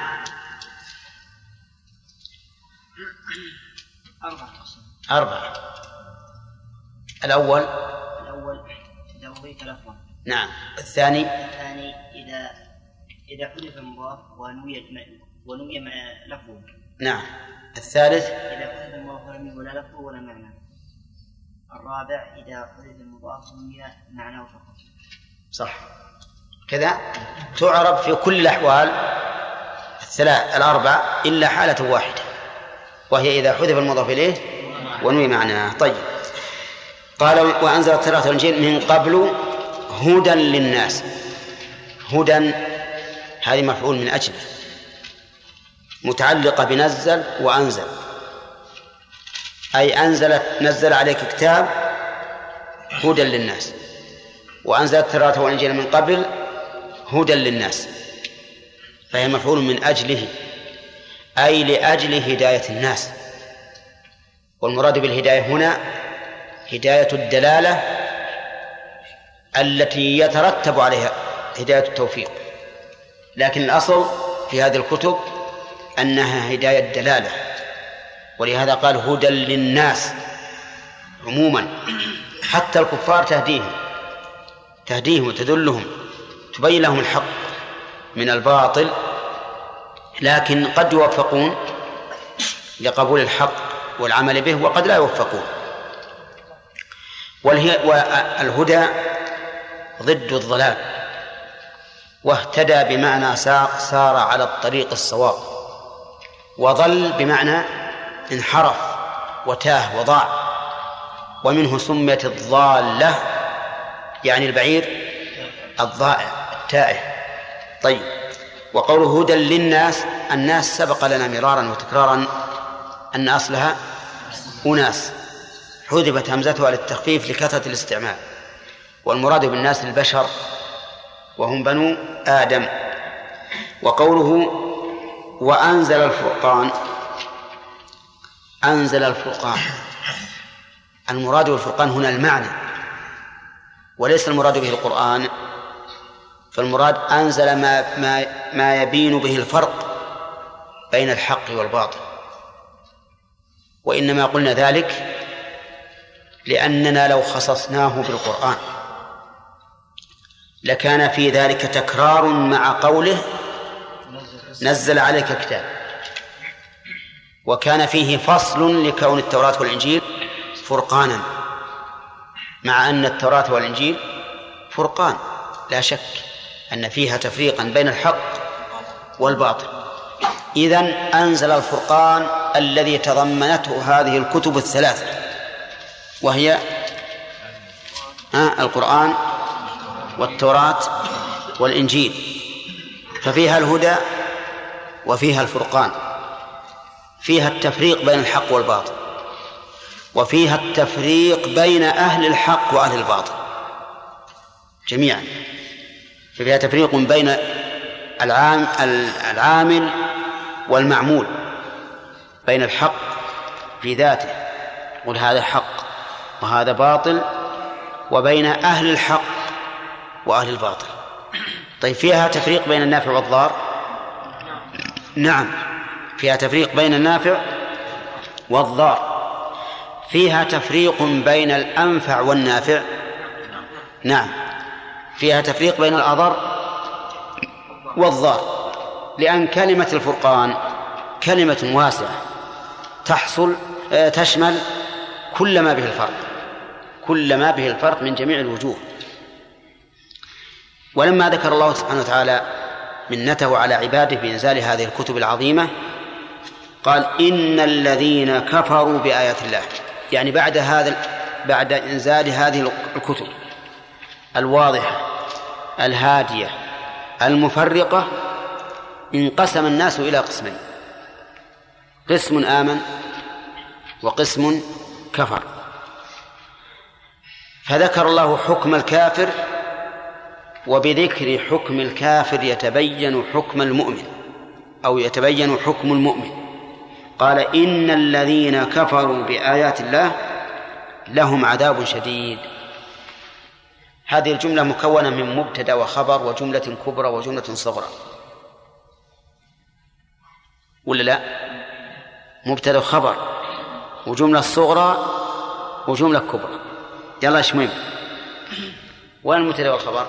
أربعة. أربعة الأول. الأول إذا أضيف لفظا نعم. الثاني. الثاني إذا إذا حذف المضاف ونوي ونوي مع لفظه. نعم. الثالث. إذا حذف المضاف ولم ولا لفظه ولا معنى. الرابع إذا حذف المضاف معناه فقط صح. كذا تعرب في كل الأحوال الثلاث الأربع إلا حالة واحدة وهي إذا حذف المضاف إليه ونوي معناه. طيب. قال وأنزل التوراة والإنجيل من قبل هدى للناس. هدى هذه مفعول من أجله متعلقة بنزل وأنزل. أي أنزلت نزل عليك كتاب هدى للناس وأنزل التوراة والإنجيل من قبل هدى للناس فهي مفعول من أجله أي لأجل هداية الناس. والمراد بالهداية هنا هداية الدلالة التي يترتب عليها هداية التوفيق. لكن الأصل في هذه الكتب أنها هداية دلالة ولهذا قال هدى للناس عموما. حتى الكفار تهديهم تهديهم وتدلهم تبين لهم الحق من الباطل لكن قد يوفقون لقبول الحق والعمل به وقد لا يوفقون. والهدى ضد الضلال واهتدى بمعنى سار على الطريق الصواب وضل بمعنى انحرف وتاه وضاع. ومنه سميت الضالة يعني البعير الضائع التائه. طيب. وقوله هدى للناس الناس سبق لنا مرارا وتكرارا أن أصلها أناس. حذفت همزتها للتخفيف لكثرة الاستعمال. والمراد بالناس البشر وهم بنو آدم. وقوله وأنزل الفرقان أنزل الفرقان. المراد بالفرقان هنا المعنى. وليس المراد به القرآن فالمراد أنزل ما ما ما يبين به الفرق بين الحق والباطل. وإنما قلنا ذلك لأننا لو خصصناه بالقرآن لكان في ذلك تكرار مع قوله نزل عليك كتاب وكان فيه فصل لكون التوراة والإنجيل فرقانا مع أن التوراة والإنجيل فرقان. لا شك أن فيها تفريقا بين الحق والباطل. إذا أنزل الفرقان الذي تضمنته هذه الكتب الثلاثة وهي القرآن والتوراة والإنجيل. ففيها الهدى وفيها الفرقان. فيها التفريق بين الحق والباطل وفيها التفريق بين أهل الحق وأهل الباطل جميعا. ففيها تفريق بين العام العامل والمعمول بين الحق في ذاته قل هذا حق وهذا باطل وبين أهل الحق وأهل الباطل. طيب فيها تفريق بين النافع والضار؟ نعم. فيها تفريق بين النافع والضار. فيها تفريق بين الأنفع والنافع. نعم. فيها تفريق بين الأضر والضار. لأن كلمة الفرقان كلمة واسعة. تحصل تشمل كل ما به الفرق. كل ما به الفرق من جميع الوجوه. ولما ذكر الله سبحانه وتعالى منته على عباده بإنزال هذه الكتب العظيمة قال إن الذين كفروا بآيات الله. يعني بعد هذا بعد إنزال هذه الكتب الواضحة الهادية المفرقة انقسم الناس إلى قسمين. قسم آمن وقسم كفر. فذكر الله حكم الكافر وبذكر حكم الكافر يتبين حكم المؤمن أو يتبين حكم المؤمن. قال إن الذين كفروا بآيات الله لهم عذاب شديد. هذه الجملة مكونة من مبتدأ وخبر وجملة كبرى وجملة صغرى. ولا لا؟ مبتدأ وخبر وجملة صغرى وجملة كبرى. يلا إيش مهم؟ وين المبتدأ والخبر؟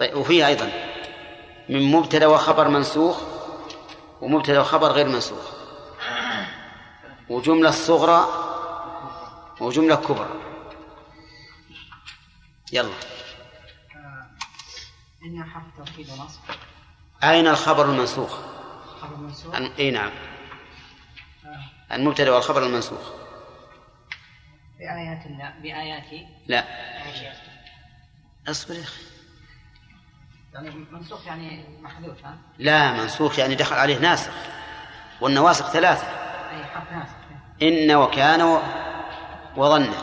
طيب وفيه أيضا. من مبتدأ وخبر منسوخ ومبتدأ وخبر غير منسوخ. وجملة صغرى وجملة كبرى. يلا. إن حرف توكيد ونصب. أين الخبر المنسوخ؟ خبر منصوب أن- إي نعم. المبتدأ والخبر المنسوخ. بآيات الله بآيات. لا. أصبر يا أخي. يعني منسوخ يعني محذوف ها؟ لا منسوخ يعني دخل عليه ناسخ والنواسخ ثلاثة. أي حرف ناسخ. إن وكان وظن.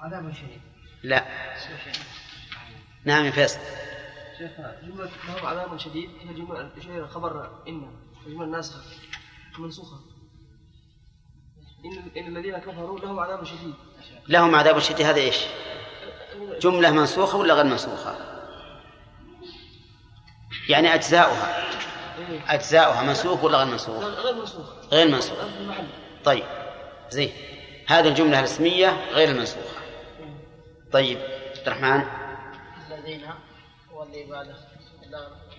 عذاب شديد لا. نعم يا فيصل. شيخ جملة لهم عذاب شديد؟ هي جملة شيء خبر إن جملة ناسخة منسوخة. إن إن الذين كفروا لهم عذاب شديد. لهم عذاب شديد هذا إيش؟ جملة منسوخة ولا غير منسوخة؟ يعني أجزاؤها. أجزاؤها منسوخ ولا غير منسوخ؟ غير منسوخ. غير منسوخ. طيب زين. هذه الجملة الاسمية غير المنسوخة. طيب عبد الرحمن الذين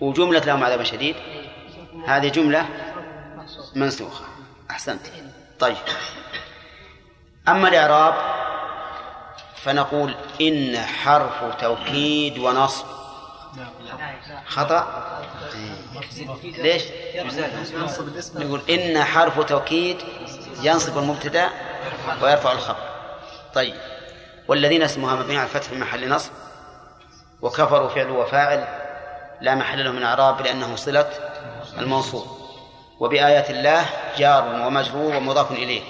وجملة لهم عذاب شديد؟ هذه جملة منسوخة. أحسنت. طيب. أما الإعراب فنقول إن حرف توكيد ونصب خطأ؟ ليش؟ نقول إن حرف توكيد ينصب المبتدأ ويرفع الخبر طيب. والذين اسمها مبني على الفتح في محل نصب وكفروا فعل وفاعل لا محل له من إعراب لأنه صلة الموصول. وبآيات الله جار ومجرور ومضاف إليه.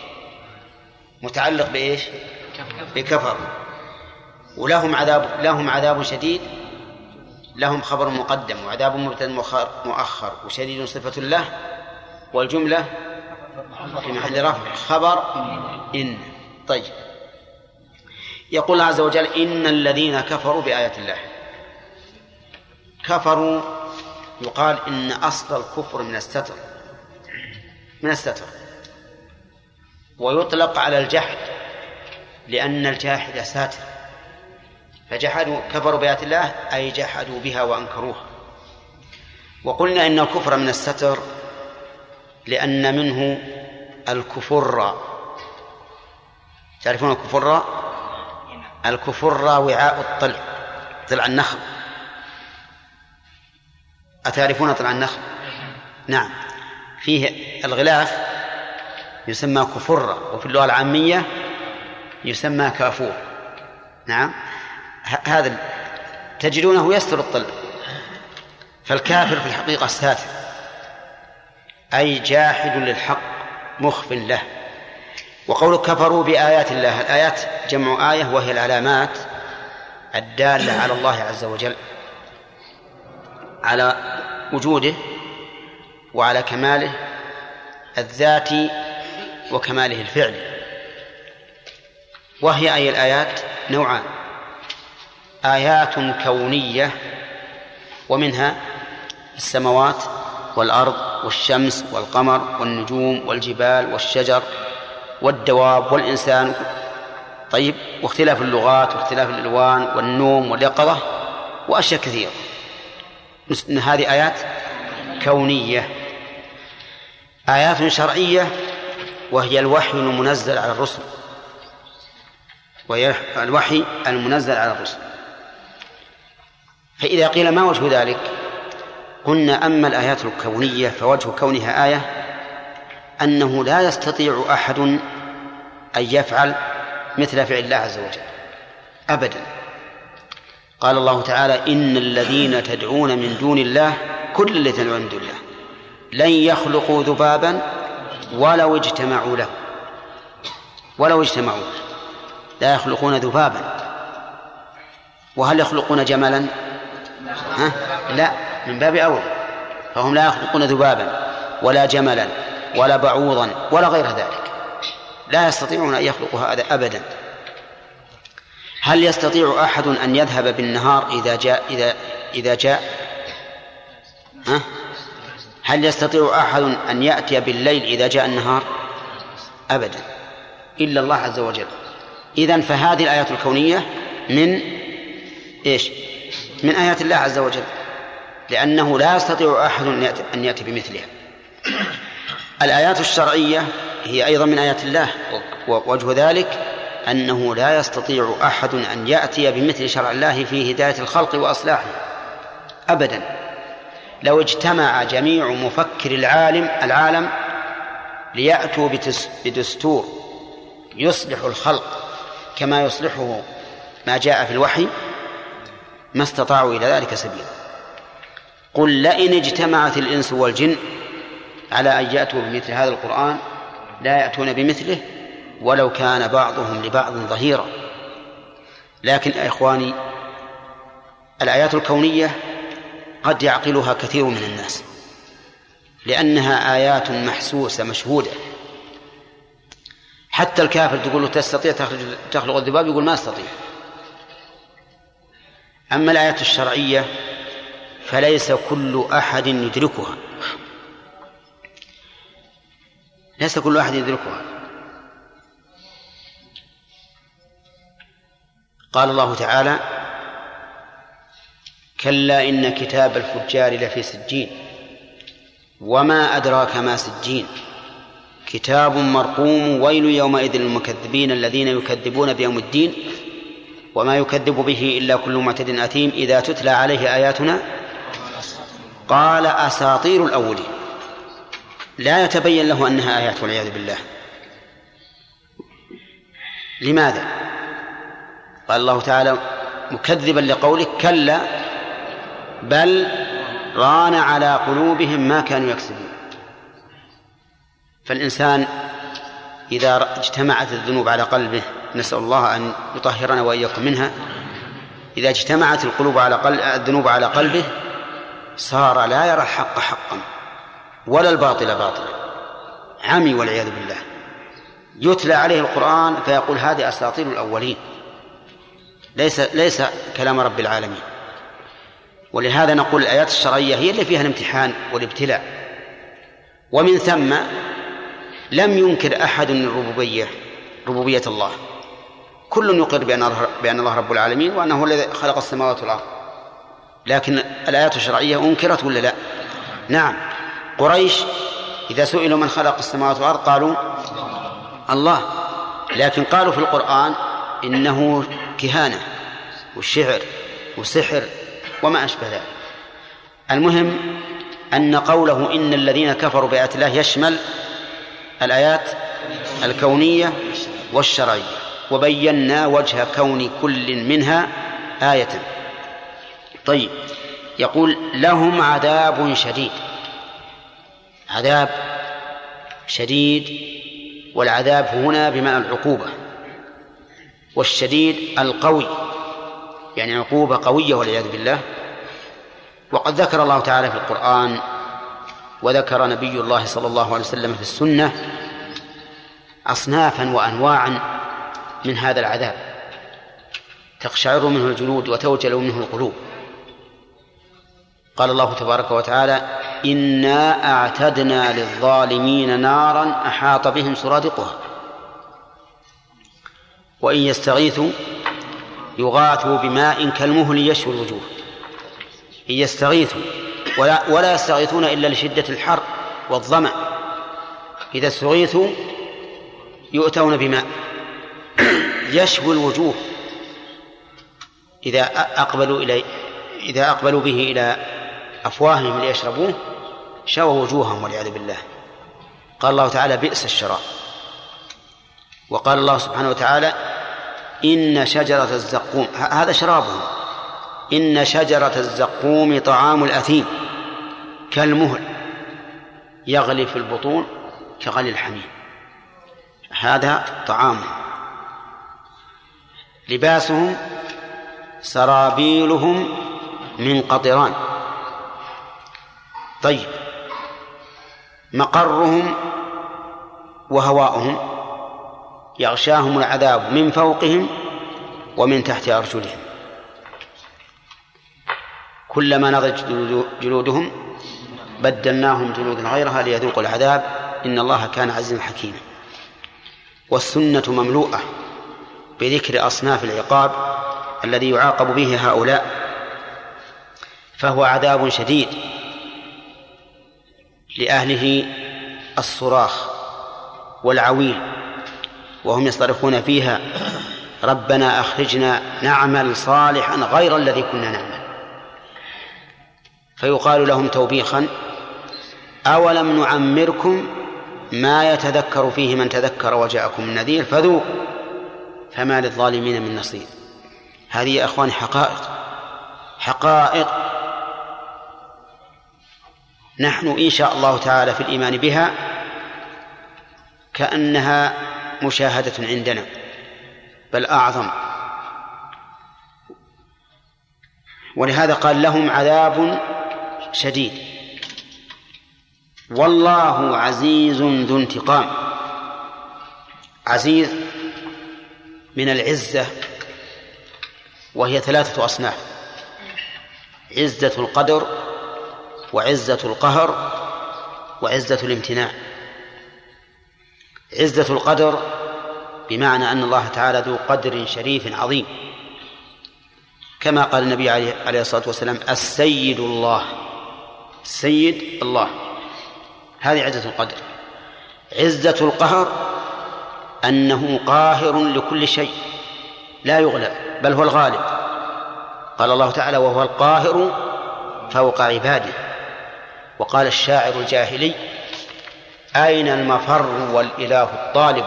متعلق بإيش؟ بكفر. ولهم عذاب لهم عذاب شديد لهم خبر مقدم وعذاب مبتدا مؤخر وشديد صفة له والجملة في محل رفع خبر إن. طيب. يقول عز وجل إن الذين كفروا بآيات الله. كفروا يقال إن أصل الكفر من الستر. من الستر. ويطلق على الجحد لأن الجاحد ساتر. فجحدوا كفروا بآيات الله أي جحدوا بها وأنكروها. وقلنا إن الكفر من الستر لأن منه الكفر. تعرفون الكفر؟ الكفر وعاء الطلع طلع النخل. أتعرفون طلع النخل؟ نعم. فيه الغلاف يسمى كفرة وفي اللغة العامية يسمى كافور. نعم. هذا تجدونه يستر الطلع فالكافر في الحقيقة ساتر أي جاحد للحق مخف له. وقول كفروا بآيات الله. الآيات جمع آية وهي العلامات الدالة على الله عز وجل. على وجوده وعلى كماله الذاتي وكماله الفعلي. وهي أي الآيات؟ نوعان. آيات كونية ومنها السماوات والأرض والشمس والقمر والنجوم والجبال والشجر والدواب والإنسان. طيب واختلاف اللغات واختلاف الألوان والنوم واليقظة وأشياء كثيرة. هذه آيات كونية. آيات شرعية وهي الوحي المنزل على الرسل. وهي الوحي المنزل على الرسل. فإذا قيل ما وجه ذلك؟ قلنا أما الآيات الكونية فوجه كونها آية أنه لا يستطيع أحد أن يفعل مثل فعل الله عز وجل. أبدا. قال الله تعالى إن الذين تدعون من دون الله كل الذين تدعون من دون الله لن يخلقوا ذبابا ولو اجتمعوا له. ولو اجتمعوا لا يخلقون ذبابا. وهل يخلقون جملا؟ ها؟ لا من باب أول. فهم لا يخلقون ذبابا ولا جملا ولا بعوضا ولا غير ذلك. لا يستطيعون أن يخلقوا هذا أبدا. هل يستطيع أحد أن يذهب بالنهار إذا جاء إذا إذا جاء؟ ها؟ هل يستطيع أحد أن يأتي بالليل إذا جاء النهار؟ أبدا. إلا الله عز وجل. إذن فهذه الآيات الكونية من إيش؟ من آيات الله عز وجل لأنه لا يستطيع أحد أن يأتي بمثلها. الآيات الشرعية هي أيضا من آيات الله ووجه ذلك أنه لا يستطيع أحد أن يأتي بمثل شرع الله في هداية الخلق وأصلاحه أبدا. لو اجتمع جميع مفكر العالم العالم ليأتوا بدستور يصلح الخلق كما يصلحه ما جاء في الوحي ما استطاعوا إلى ذلك سبيلا. قل لئن اجتمعت الإنس والجن على أن يأتوا بمثل هذا القرآن لا يأتون بمثله ولو كان بعضهم لبعض ظهيرا. لكن يا إخواني الآيات الكونية قد يعقلها كثير من الناس لأنها آيات محسوسة مشهودة. حتى الكافر تقول له تستطيع تخلق الذباب؟ يقول ما أستطيع. أما الآيات الشرعية فليس كل أحد يدركها. ليس كل أحد يدركها. قال الله تعالى كلا إن كتاب الفجار لفي سجين وما أدراك ما سجين. كتاب مرقوم ويل يومئذ للمكذبين الذين يكذبون بيوم الدين وما يكذب به إلا كل معتد أثيم إذا تتلى عليه آياتنا. قال أساطير الأولين. لا يتبين له أنها آيات والعياذ بالله. لماذا؟ قال الله تعالى مكذبا لقوله كلا بل ران على قلوبهم ما كانوا يكسبون. فالإنسان إذا اجتمعت الذنوب على قلبه نسأل الله أن يطهرنا وإياكم منها. إذا اجتمعت القلوب على قلب الذنوب على قلبه صار لا يرى الحق حقا ولا الباطل باطلا. عمي والعياذ بالله. يتلى عليه القرآن فيقول هذه أساطير الأولين. ليس ليس كلام رب العالمين. ولهذا نقول الآيات الشرعية هي اللي فيها الامتحان والابتلاء. ومن ثم لم ينكر أحد الربوبية ربوبية الله. كل يقر بأن بأن الله رب العالمين وأنه الذي خلق السماوات والأرض. لكن الآيات الشرعية أنكرت ولا لا؟ نعم. قريش إذا سئلوا من خلق السماوات والأرض قالوا الله. لكن قالوا في القرآن إنه كهانة والشعر وسحر وما أشبه ذلك. المهم أن قوله إن الذين كفروا بآيات الله يشمل الآيات الكونية والشرعية. وبينا وجه كون كل منها آية. طيب يقول لهم عذاب شديد. عذاب شديد والعذاب هنا بمعنى العقوبة. والشديد القوي يعني عقوبة قوية والعياذ بالله. وقد ذكر الله تعالى في القرآن وذكر نبي الله صلى الله عليه وسلم في السنة أصنافا وأنواعا من هذا العذاب. تقشعر منه الجلود وتوجل منه القلوب. قال الله تبارك وتعالى إنا أعتدنا للظالمين نارا أحاط بهم سرادقها. وإن يستغيثوا يغاثوا بماء كالمهل يشوي الوجوه. إن يستغيثوا ولا, ولا يستغيثون إلا لشدة الحر والظمأ. إذا استغيثوا يؤتون بماء. يشوي الوجوه إذا أقبلوا إليه إذا أقبلوا به إلى أفواههم ليشربوه شوى وجوههم والعياذ بالله. قال الله تعالى بئس الشراب. وقال الله سبحانه وتعالى إن شجرة الزقوم هذا شرابهم إن شجرة الزقوم طعام الأثيم كالمهل يغلي في البطون كغلي الحميم. هذا طعامهم لباسهم سرابيلهم من قطران طيب. مقرهم وهواؤهم يغشاهم العذاب من فوقهم ومن تحت أرجلهم. كلما نضجت جلود- جلودهم بدلناهم جلودا غيرها ليذوقوا العذاب. إن الله كان عزيزا حكيما. والسنة مملوءة. بذكر أصناف العقاب الذي يعاقب به هؤلاء فهو عذاب شديد لأهله الصراخ والعويل وهم يصطرخون فيها ربنا أخرجنا نعمل صالحا غير الذي كنا نعمل. فيقال لهم توبيخا أولم نعمركم ما يتذكر فيه من تذكر وجاءكم النذير؟ فذوقوا. فما للظالمين من نصير. هذه يا أخواني حقائق. حقائق نحن إن شاء الله تعالى في الإيمان بها كأنها مشاهدة عندنا بل أعظم. ولهذا قال لهم عذاب شديد. والله عزيز ذو انتقام. عزيز من العزة وهي ثلاثة أصناف عزة القدر وعزة القهر وعزة الامتناع. عزة القدر بمعنى أن الله تعالى ذو قدر شريف عظيم. كما قال النبي عليه الصلاة والسلام السيد الله. السيد الله. هذه عزة القدر. عزة القهر أنه قاهر لكل شيء لا يغلب بل هو الغالب. قال الله تعالى وهو القاهر فوق عباده وقال الشاعر الجاهلي أين المفر والإله الطالب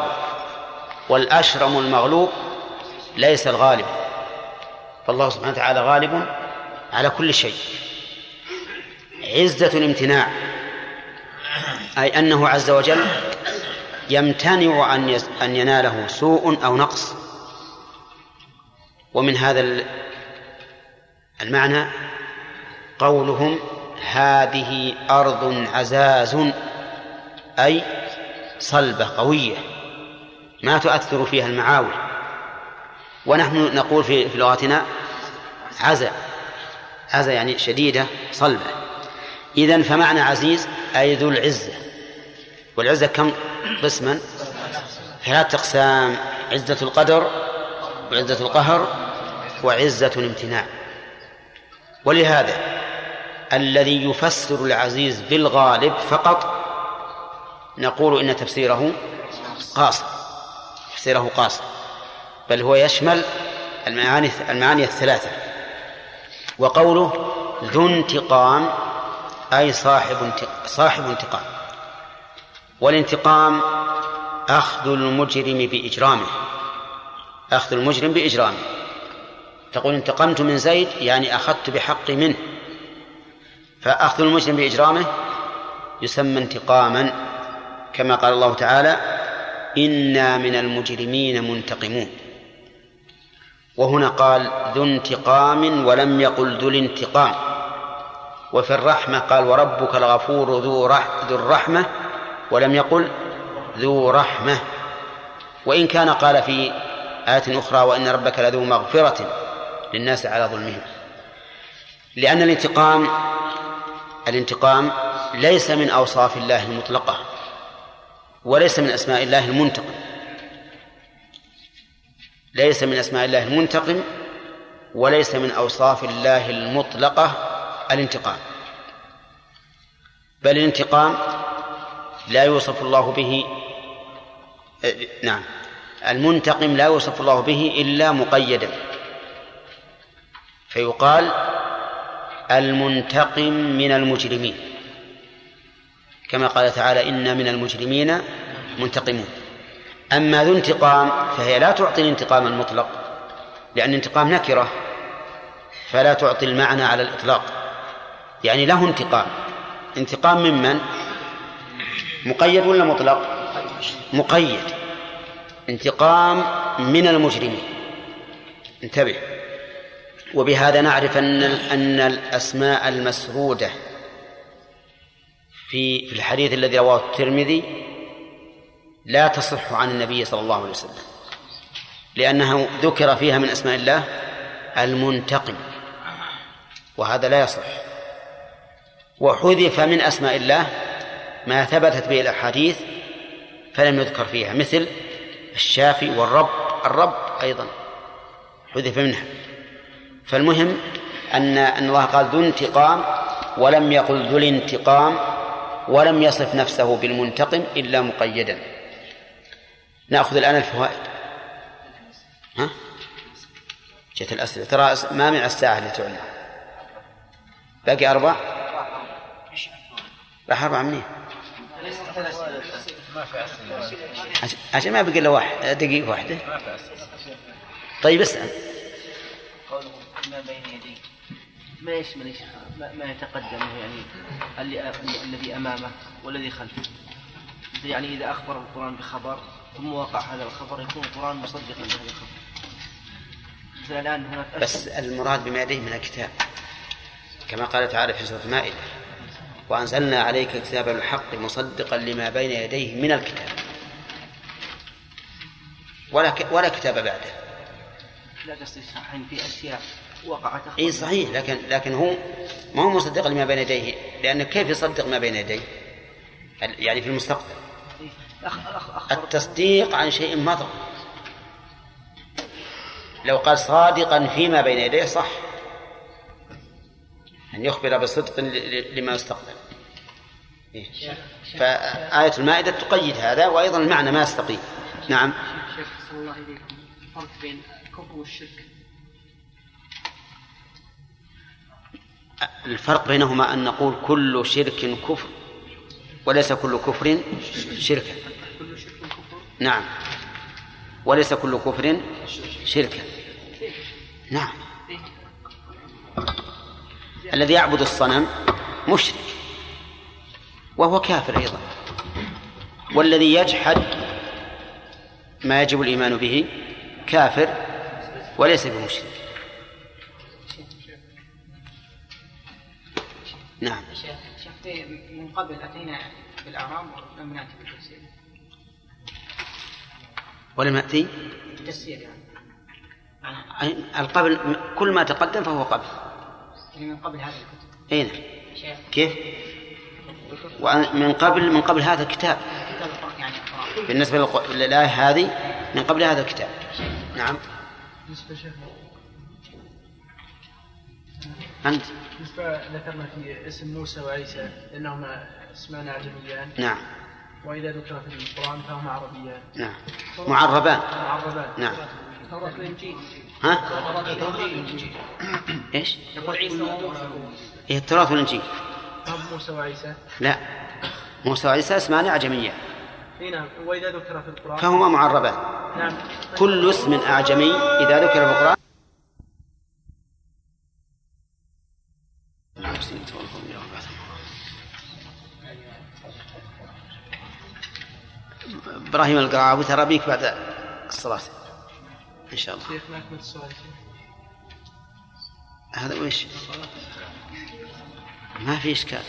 والأشرم المغلوب؟ ليس الغالب فالله سبحانه وتعالى غالب على كل شيء. عزة الامتناع أي أنه عز وجل يمتنع أن أن يناله سوء أو نقص. ومن هذا ال- المعنى قولهم هذه أرض عزاز أي صلبة قوية ما تؤثر فيها المعاول. ونحن نقول في في لغتنا عزا عزا يعني شديدة صلبة. إذا فمعنى عزيز أي ذو العزة. والعزة كم قسما؟ ثلاثة أقسام عزة القدر وعزة القهر وعزة الامتناع. ولهذا الذي يفسر العزيز بالغالب فقط نقول إن تفسيره قاصر تفسيره قاصر بل هو يشمل المعاني المعاني الثلاثة. وقوله ذو انتقام أي صاحب صاحب انتقام. والانتقام أخذ المجرم بإجرامه. أخذ المجرم بإجرامه. تقول انتقمت من زيد يعني أخذت بحقي منه. فأخذ المجرم بإجرامه يسمى انتقاما. كما قال الله تعالى إنا من المجرمين منتقمون. وهنا قال ذو انتقام ولم يقل ذو الانتقام. وفي الرحمة قال وربك الغفور ذو, رح ذو الرحمة ولم يقل ذو رحمة. وإن كان قال في آية أخرى وإن ربك لذو مغفرة للناس على ظلمهم. لأن الانتقام الانتقام ليس من أوصاف الله المطلقة وليس من أسماء الله المنتقم. ليس من أسماء الله المنتقم وليس من أوصاف الله المطلقة الانتقام. بل الانتقام لا يوصف الله به نعم المنتقم لا يوصف الله به إلا مقيدا. فيقال المنتقم من المجرمين. كما قال تعالى إن من المجرمين منتقمون. أما ذو انتقام فهي لا تعطي الانتقام المطلق لأن انتقام نكرة فلا تعطي المعنى على الإطلاق. يعني له انتقام. انتقام ممن مقيد ولا مطلق؟ مقيد. انتقام من المجرمين. انتبه. وبهذا نعرف أن أن الأسماء المسرودة في في الحديث الذي رواه الترمذي لا تصح عن النبي صلى الله عليه وسلم. لأنه ذكر فيها من أسماء الله المنتقم. وهذا لا يصح. وحذف من أسماء الله ما ثبتت به الأحاديث فلم يذكر فيها مثل الشافي والرب الرب أيضا حذف منها. فالمهم أن أن الله قال ذو انتقام ولم يقل ذو الانتقام ولم يصف نفسه بالمنتقم إلا مقيدا. نأخذ الآن الفوائد. ها؟ جت الأسئلة. ترى ما مع الساعة اللي تعلم؟ باقي أربع راح أربع منين؟ عشان ما بقي إلا واحد دقيقة واحدة. طيب اسأل. قوله ما بين يديه ما يشمل ما, ما يتقدم يعني الذي أمامه والذي خلفه. يعني إذا أخبر القرآن بخبر ثم وقع هذا الخبر يكون القرآن مصدقا لهذا الخبر. الآن هناك بس المراد بما يديه من الكتاب كما قال تعالى في سورة المائدة وأنزلنا عليك الكتاب بالحق مصدقا لما بين يديه من الكتاب. ولا. ولا كتاب بعده. لا قصدي في أشياء وقعت اي صحيح لكن لكن هو ما هو مصدق لما بين يديه لأنه كيف يصدق ما بين يديه؟ يعني في المستقبل. أخبر. التصديق عن شيء مضى لو قال صادقا فيما بين يديه صح. أن يخبر بصدق لما يستقبل. إيه. فآية المائدة تقيد هذا وأيضا المعنى ما يستقيم. نعم. شيخ صلى الله عليكم فرق بين الكفر والشرك. الفرق بينهما أن نقول كل شرك كفر وليس كل كفر شركا نعم. وليس كل كفر شركا نعم. الذي يعبد الصنم مشرك وهو كافر أيضا. والذي يجحد ما يجب الإيمان به كافر وليس بمشرك. نعم. شيخ من قبل أتينا بالاعرام ولم نأتي بالتفسير. ولم يأتي؟ التفسير يعني. القبل كل ما تقدم فهو قبل. يعني من قبل هذه الكتب. أين شيخ. كيف؟ ومن قبل من قبل هذا الكتاب. كتاب القرآن يعني القرآن بالنسبة للق- للآية هذه من قبل هذا الكتاب. نعم. بالنسبة شيخ أنت. بالنسبة ذكرنا في اسم موسى وعيسى لأنهما اسمان أعجميان نعم. وإذا ذكر في القرآن فهما عربيان. نعم. معربان. معربان. نعم. التوراة والإنجيل ها؟ إيش؟ يقول عيسى هي التراث والإنجيل. هم موسى وعيسى؟ لا. موسى وعيسى اسمان أعجميان اي نعم. وإذا ذكر في القرآن؟ فهما معربان نعم. كل اسم أعجمي إذا ذكر في القرآن. إبراهيم القرعاوي ترى بيك بعد الصلاة. إن شاء الله. شيخ ما أكمل السؤال. هذا وش ما في إشكال.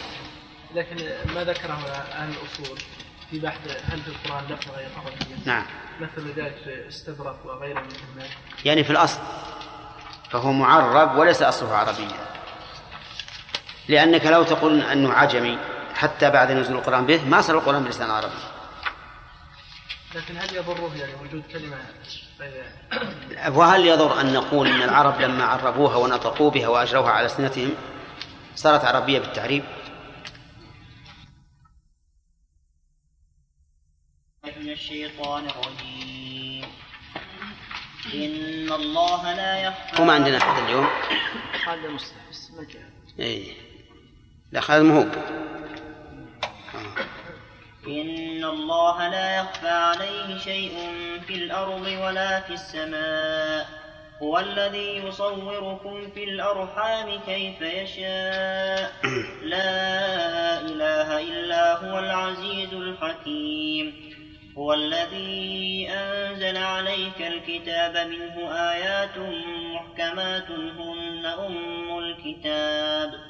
لكن ما ذكره أهل الأصول في بحث هل في القرآن لفظ غير عربية نعم. مثل ذلك في استبرق وغيره من هناك يعني في الأصل فهو معرب وليس أصله عربيا. لأنك لو تقول أنه عجمي حتى بعد نزول القرآن به ما صار القرآن بلسان عربي. لكن هل يضره يعني وجود كلمة وهل يضر أن نقول أن العرب لما عربوها ونطقوا بها وأجروها على ألسنتهم صارت عربية بالتعريب؟ من الشيطان الرجيم. إن الله لا يخفى وما عندنا أحد اليوم. هذا مستحس ما جاء. إيه. لا هذا مهوب إن الله لا يخفى عليه شيء في الأرض ولا في السماء. هو الذي يصوركم في الأرحام كيف يشاء. لا إله إلا هو العزيز الحكيم. هو الذي أنزل عليك الكتاب منه آيات محكمات هن أم الكتاب.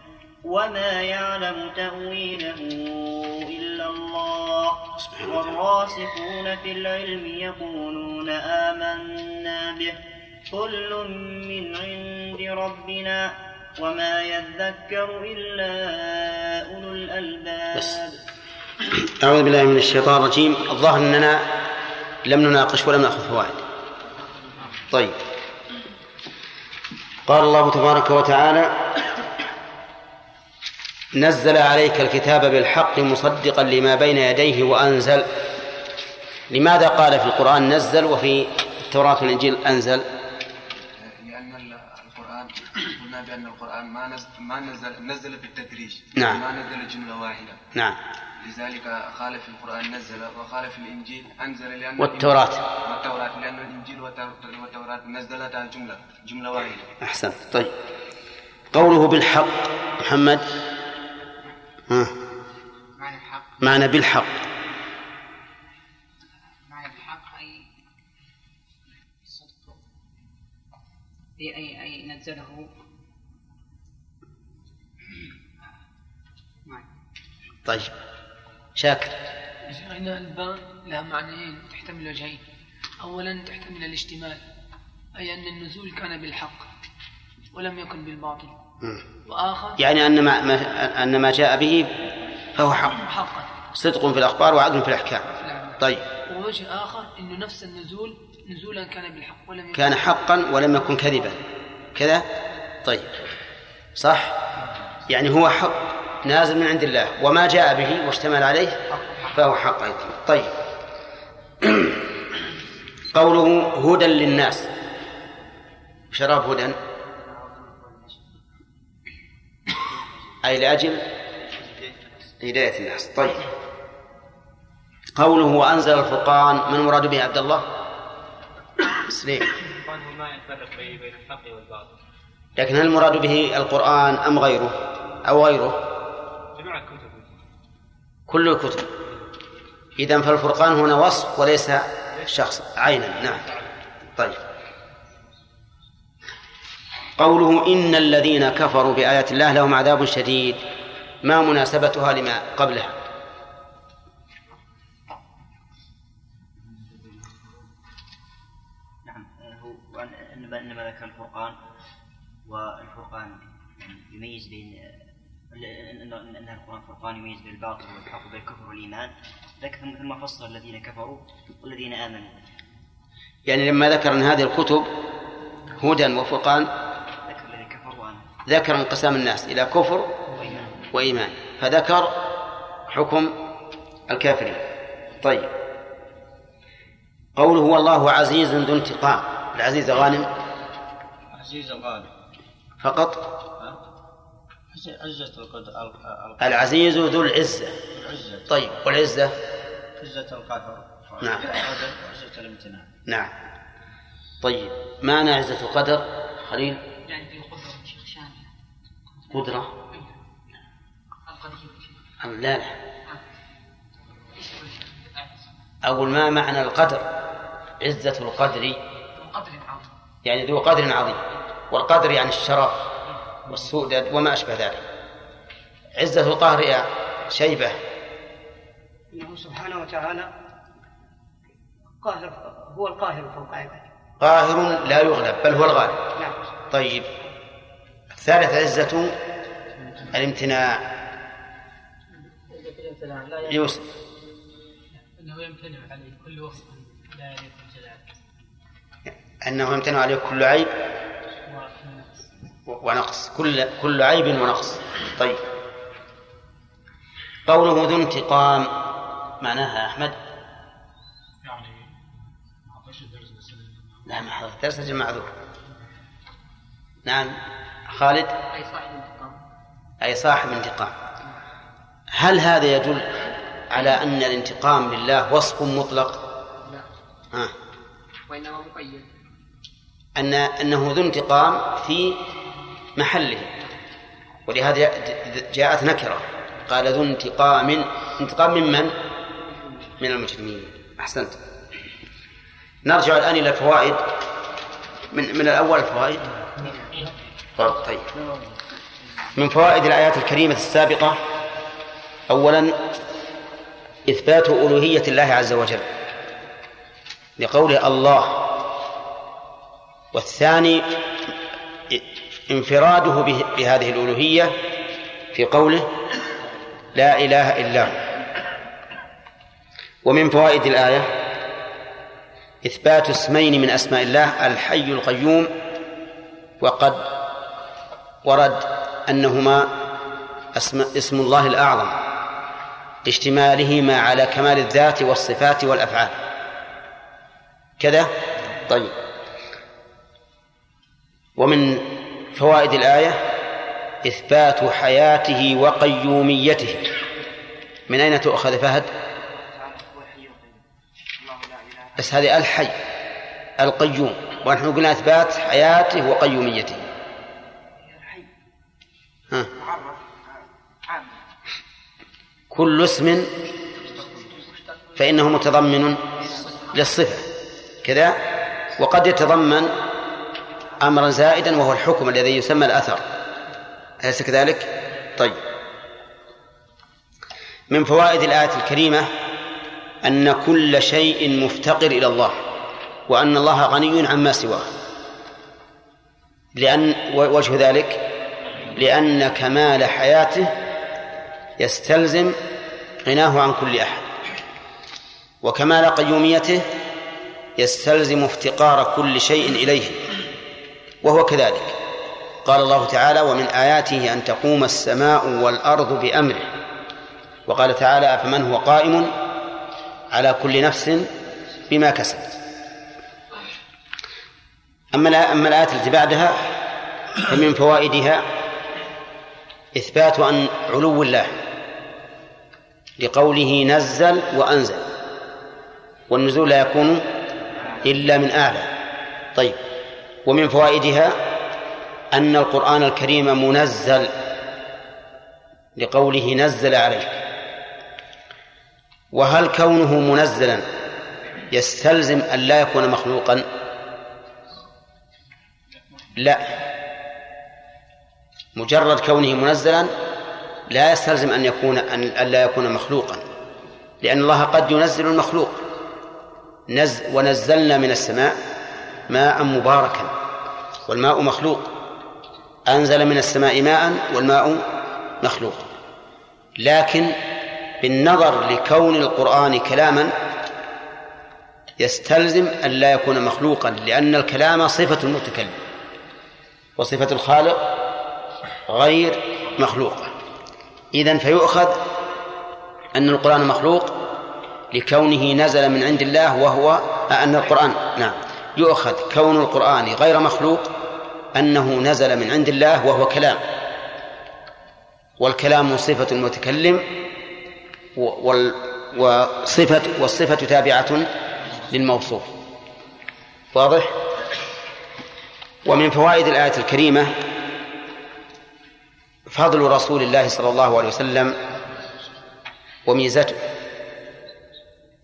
وما يعلم تأويله إلا الله والراسخون في العلم يقولون آمنا به. كل من عند ربنا وما يذكر إلا أولو الألباب. بس. أعوذ بالله من الشيطان الرجيم. الظاهر أننا لم نناقش ولم نأخذ فوائد. طيب. قال الله تبارك وتعالى نزل عليك الكتاب بالحق مصدقا لما بين يديه وأنزل. لماذا قال في القرآن نزل وفي التوراة والإنجيل أنزل؟ لأن القرآن قلنا بأن القرآن ما نزل ما نزل نزل بالتدريج. نعم. ما نزل جملة واحدة. نعم. لذلك قال في القرآن نزل وقال في الإنجيل أنزل لأن والتوراة. والتوراة لأن الإنجيل والتو- والتوراة نزلتا جملة جملة واحدة. أحسنت. طيب. قوله بالحق محمد ها معنى معنى بالحق أي أي أي نزله. طيب شاكر هنا الباء لها معنيين تحتمل وجهين أولا تحتمل الاشتمال أي أن النزول كان بالحق ولم يكن بالباطل. وآخر؟ يعني أن ما, ما أن ما جاء به فهو حق. حقا صدق في الأخبار وعدل في الأحكام. طيب. ووجه آخر أنه نفس النزول نزولا كان بالحق ولم يكن كان حقا ولم يكن كذبا. كذا؟ طيب. صح؟ يعني هو حق نازل من عند الله. وما جاء به واشتمل عليه فهو حق أيضا. طيب. قوله هدى للناس. شراب هدى؟ أي لأجل هداية الناس. طيب. قوله وأنزل الفرقان من المراد به عبد الله؟ سليم. ما يفرق بين الحق والباطل لكن هل المراد به القرآن أم غيره؟ أو غيره؟ جميع الكتب كل الكتب. إذا فالفرقان هنا وصف وليس شخص عينا. نعم. طيب. قوله إن الذين كفروا بآيات الله لهم عذاب شديد. ما مناسبتها لما قبلها نعم هو انما ذكر الفرقان والفرقان يعني يميز بين أن القرآن فرقان يميز بين الباطل والحق وبين الكفر والإيمان. ذكر ثم فصل الذين كفروا والذين آمنوا. يعني لما ذكر أن هذه الكتب هدى وفرقان ذكر انقسام الناس إلى كفر وإيمان. فذكر حكم الكافرين. طيب. قوله هو الله عزيز ذو انتقام. العزيز غانم. عزيز الغالب فقط. عزة القدر العزيز ذو العزة. العزة. طيب. والعزة؟ عزة القهر نعم. القدر وعزة الامتنان نعم. طيب. معنى عزة القدر؟ خليل. قدرة؟ لا لا. أقول ما معنى القدر؟ عزة القدر. يعني ذو قدر عظيم. والقدر يعني الشرف والسؤدد وما أشبه ذلك. عزة القهر يا شيبة. إنه سبحانه وتعالى قاهر هو القاهر فوق عباده. قاهر لا يغلب بل هو الغالب. نعم. طيب. الثالث عزة الامتناع. يوسف أنه يمتنع عليه كل وصف لا يليق بالجلال. أنه يمتنع عليه كل عيب ونقص. كل كل عيب ونقص. طيب. قوله ذو انتقام معناها أحمد؟ يعني ما الدرس لا ما حضرت درس أجل معذور نعم. خالد؟ أي صاحب انتقام أي صاحب انتقام هل هذا يدل على أن الانتقام لله وصف مطلق؟ لا. آه. وإنما مقيد. أن أنه ذو انتقام في محله. ولهذا جاءت نكرة. قال ذو انتقام انتقام ممن؟ من المجرمين. أحسنت. نرجع الآن إلى الفوائد. من من الأول الفوائد. طيب. من فوائد الآيات الكريمة السابقة أولا إثبات ألوهية الله عز وجل لقوله الله والثاني انفراده بهذه الألوهية في قوله لا إله إلا هو. ومن فوائد الآية إثبات اسمين من أسماء الله الحي القيوم وقد ورد أنهما اسم, اسم الله الأعظم لاشتمالهما على كمال الذات والصفات والأفعال. كذا؟ طيب. ومن فوائد الآية إثبات حياته وقيوميته. من أين تؤخذ فهد؟ بس هذه الحي القيوم. ونحن قلنا إثبات حياته وقيوميته. ها. كل اسم فإنه متضمن للصفة. كذا؟ وقد يتضمن أمرا زائدا وهو الحكم الذي يسمى الأثر. أليس كذلك؟ طيب. من فوائد الآية الكريمة أن كل شيء مفتقر إلى الله وأن الله غني عما سواه. لأن وجه ذلك لأن كمال حياته يستلزم غناه عن كل أحد. وكمال قيوميته يستلزم افتقار كل شيء إليه وهو كذلك. قال الله تعالى ومن آياته أن تقوم السماء والأرض بأمره. وقال تعالى أفمن هو قائم على كل نفس بما كسبت. أما الآية التي بعدها فمن فوائدها إثبات أن علو الله لقوله نزل وأنزل والنزول لا يكون إلا من أعلى طيب ومن فوائدها أن القرآن الكريم منزل لقوله نزل عليك. وهل كونه منزلا يستلزم أن لا يكون مخلوقا؟ لا. مجرد كونه منزلا لا يستلزم أن يكون أن لا يكون مخلوقا. لأن الله قد ينزل المخلوق. نز ونزلنا من السماء ماء مباركا. والماء مخلوق. أنزل من السماء ماء والماء مخلوق. لكن بالنظر لكون القرآن كلاما يستلزم أن لا يكون مخلوقا لأن الكلام صفة المتكلم. وصفة الخالق غير مخلوقة إذن فيؤخذ أن القرآن مخلوق لكونه نزل من عند الله وهو أن القرآن نعم يؤخذ كون القرآن غير مخلوق أنه نزل من عند الله وهو كلام. والكلام صفة المتكلم وصفة والصفة تابعة للموصوف. واضح؟ ومن فوائد الآية الكريمة فضل رسول الله صلى الله عليه وسلم وميزته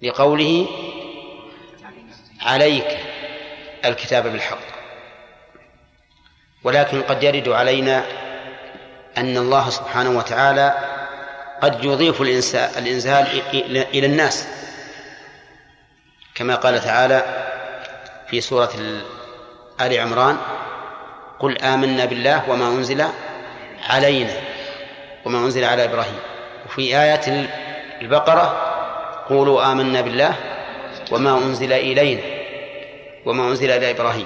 لقوله عليك الكتاب بالحق. ولكن قد يرد علينا أن الله سبحانه وتعالى قد يضيف الإنزال إلى الناس. كما قال تعالى في سورة آل عمران قل آمنا بالله وما أنزل علينا وما أنزل على إبراهيم. وفي آية البقرة قولوا آمنا بالله وما أنزل إلينا وما أنزل إلى إبراهيم.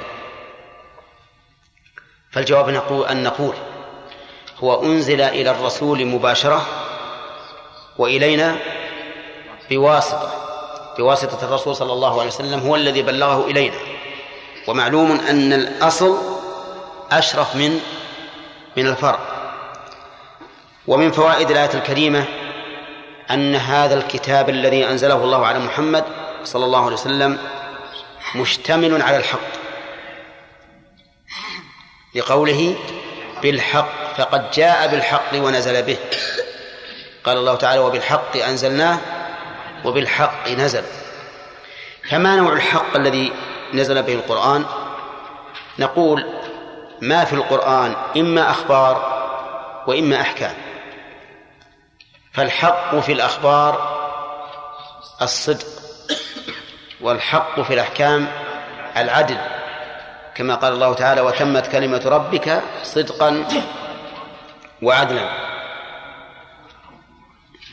فالجواب نقول أن نقول هو أنزل إلى الرسول مباشرة وإلينا بواسطة. بواسطة الرسول صلى الله عليه وسلم هو الذي بلغه إلينا. ومعلوم أن الأصل أشرف من من الفرع. ومن فوائد الآية الكريمة أن هذا الكتاب الذي أنزله الله على محمد صلى الله عليه وسلم مشتمل على الحق. لقوله بالحق فقد جاء بالحق ونزل به. قال الله تعالى وبالحق أنزلناه وبالحق نزل. فما نوع الحق الذي نزل به القرآن؟ نقول ما في القرآن إما أخبار وإما أحكام. فالحق في الأخبار الصدق والحق في الأحكام العدل كما قال الله تعالى وتمت كلمة ربك صدقا وعدلا.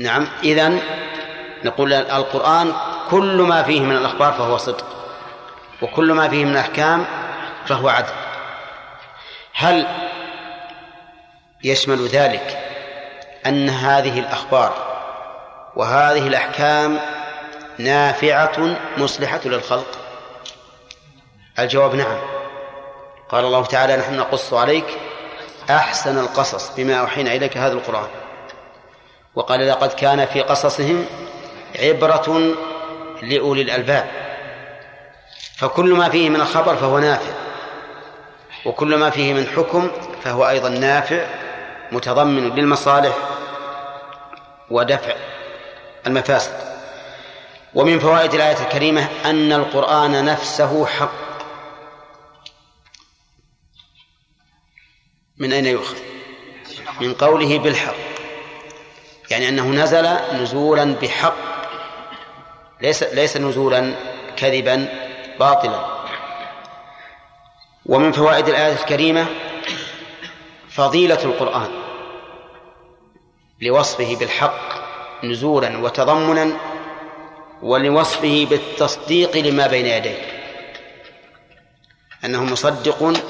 نعم إذن نقول القرآن كل ما فيه من الأخبار فهو صدق وكل ما فيه من الأحكام فهو عدل. هل يشمل ذلك أن هذه الأخبار وهذه الأحكام نافعة مصلحة للخلق؟ الجواب نعم. قال الله تعالى نحن نقص عليك أحسن القصص بما أوحينا إليك هذا القرآن. وقال لقد كان في قصصهم عبرة لأولي الألباب. فكل ما فيه من الخبر فهو نافع وكل ما فيه من حكم فهو أيضا نافع متضمن للمصالح ودفع المفاسد. ومن فوائد الآية الكريمة أن القرآن نفسه حق. من أين يؤخذ؟ من قوله بالحق. يعني أنه نزل نزولا بحق. ليس ليس نزولا كذبا باطلا. ومن فوائد الآية الكريمة فضيلة القرآن. لوصفه بالحق نزولا وتضمنا ولوصفه بالتصديق لما بين يديه أنه مصدق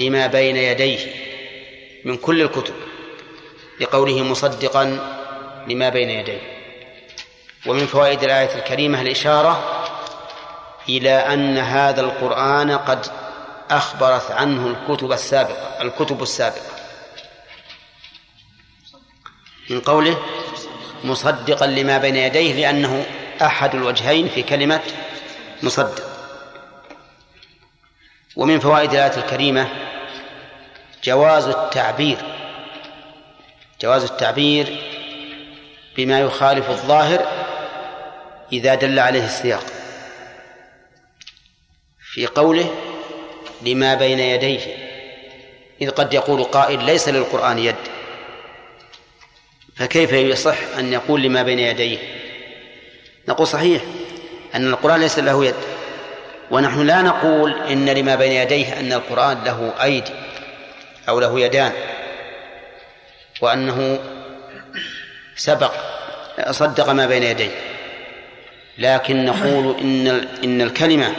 لما بين يديه من كل الكتب لقوله مصدقا لما بين يديه. ومن فوائد الآية الكريمة الإشارة إلى أن هذا القرآن قد أخبرت عنه الكتب السابقة الكتب السابقة. من قوله مصدقا لما بين يديه لأنه أحد الوجهين في كلمة مصدق. ومن فوائد الآية الكريمة جواز التعبير جواز التعبير بما يخالف الظاهر إذا دل عليه السياق. في قوله لما بين يديه إذ قد يقول قائل ليس للقرآن يد. فكيف يصح أن يقول لما بين يديه؟ نقول صحيح أن القرآن ليس له يد ونحن لا نقول إن لما بين يديه أن القرآن له أيدي أو له يدان وأنه سبق صدق ما بين يديه. لكن نقول إن إن الكلمة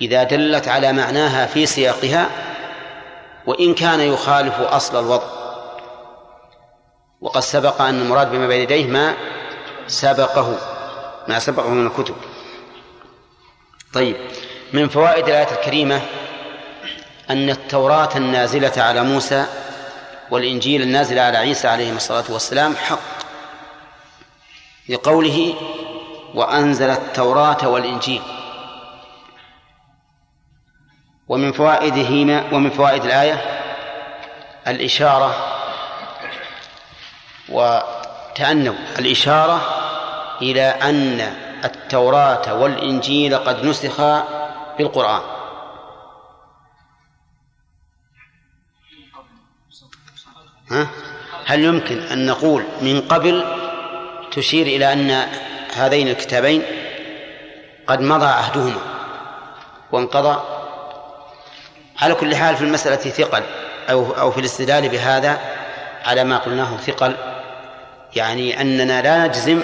إذا دلت على معناها في سياقها وإن كان يخالف أصل الوضع. وقد سبق أن المراد بما بين يديه ما سبقه ما سبقه من الكتب. طيب من فوائد الآية الكريمة أن التوراة النازلة على موسى والإنجيل النازل على عيسى عليه الصلاة والسلام حق لقوله وأنزل التوراة والإنجيل. ومن فوائدهما ومن فوائد الآية الإشارة وتأنوا الإشارة إلى أن التوراة والإنجيل قد نسخا بالقرآن. ها؟ هل يمكن أن نقول من قبل تشير إلى أن هذين الكتابين قد مضى عهدهما وانقضى؟ على كل حال في المسألة ثقل أو أو في الاستدلال بهذا على ما قلناه ثقل. يعني أننا لا نجزم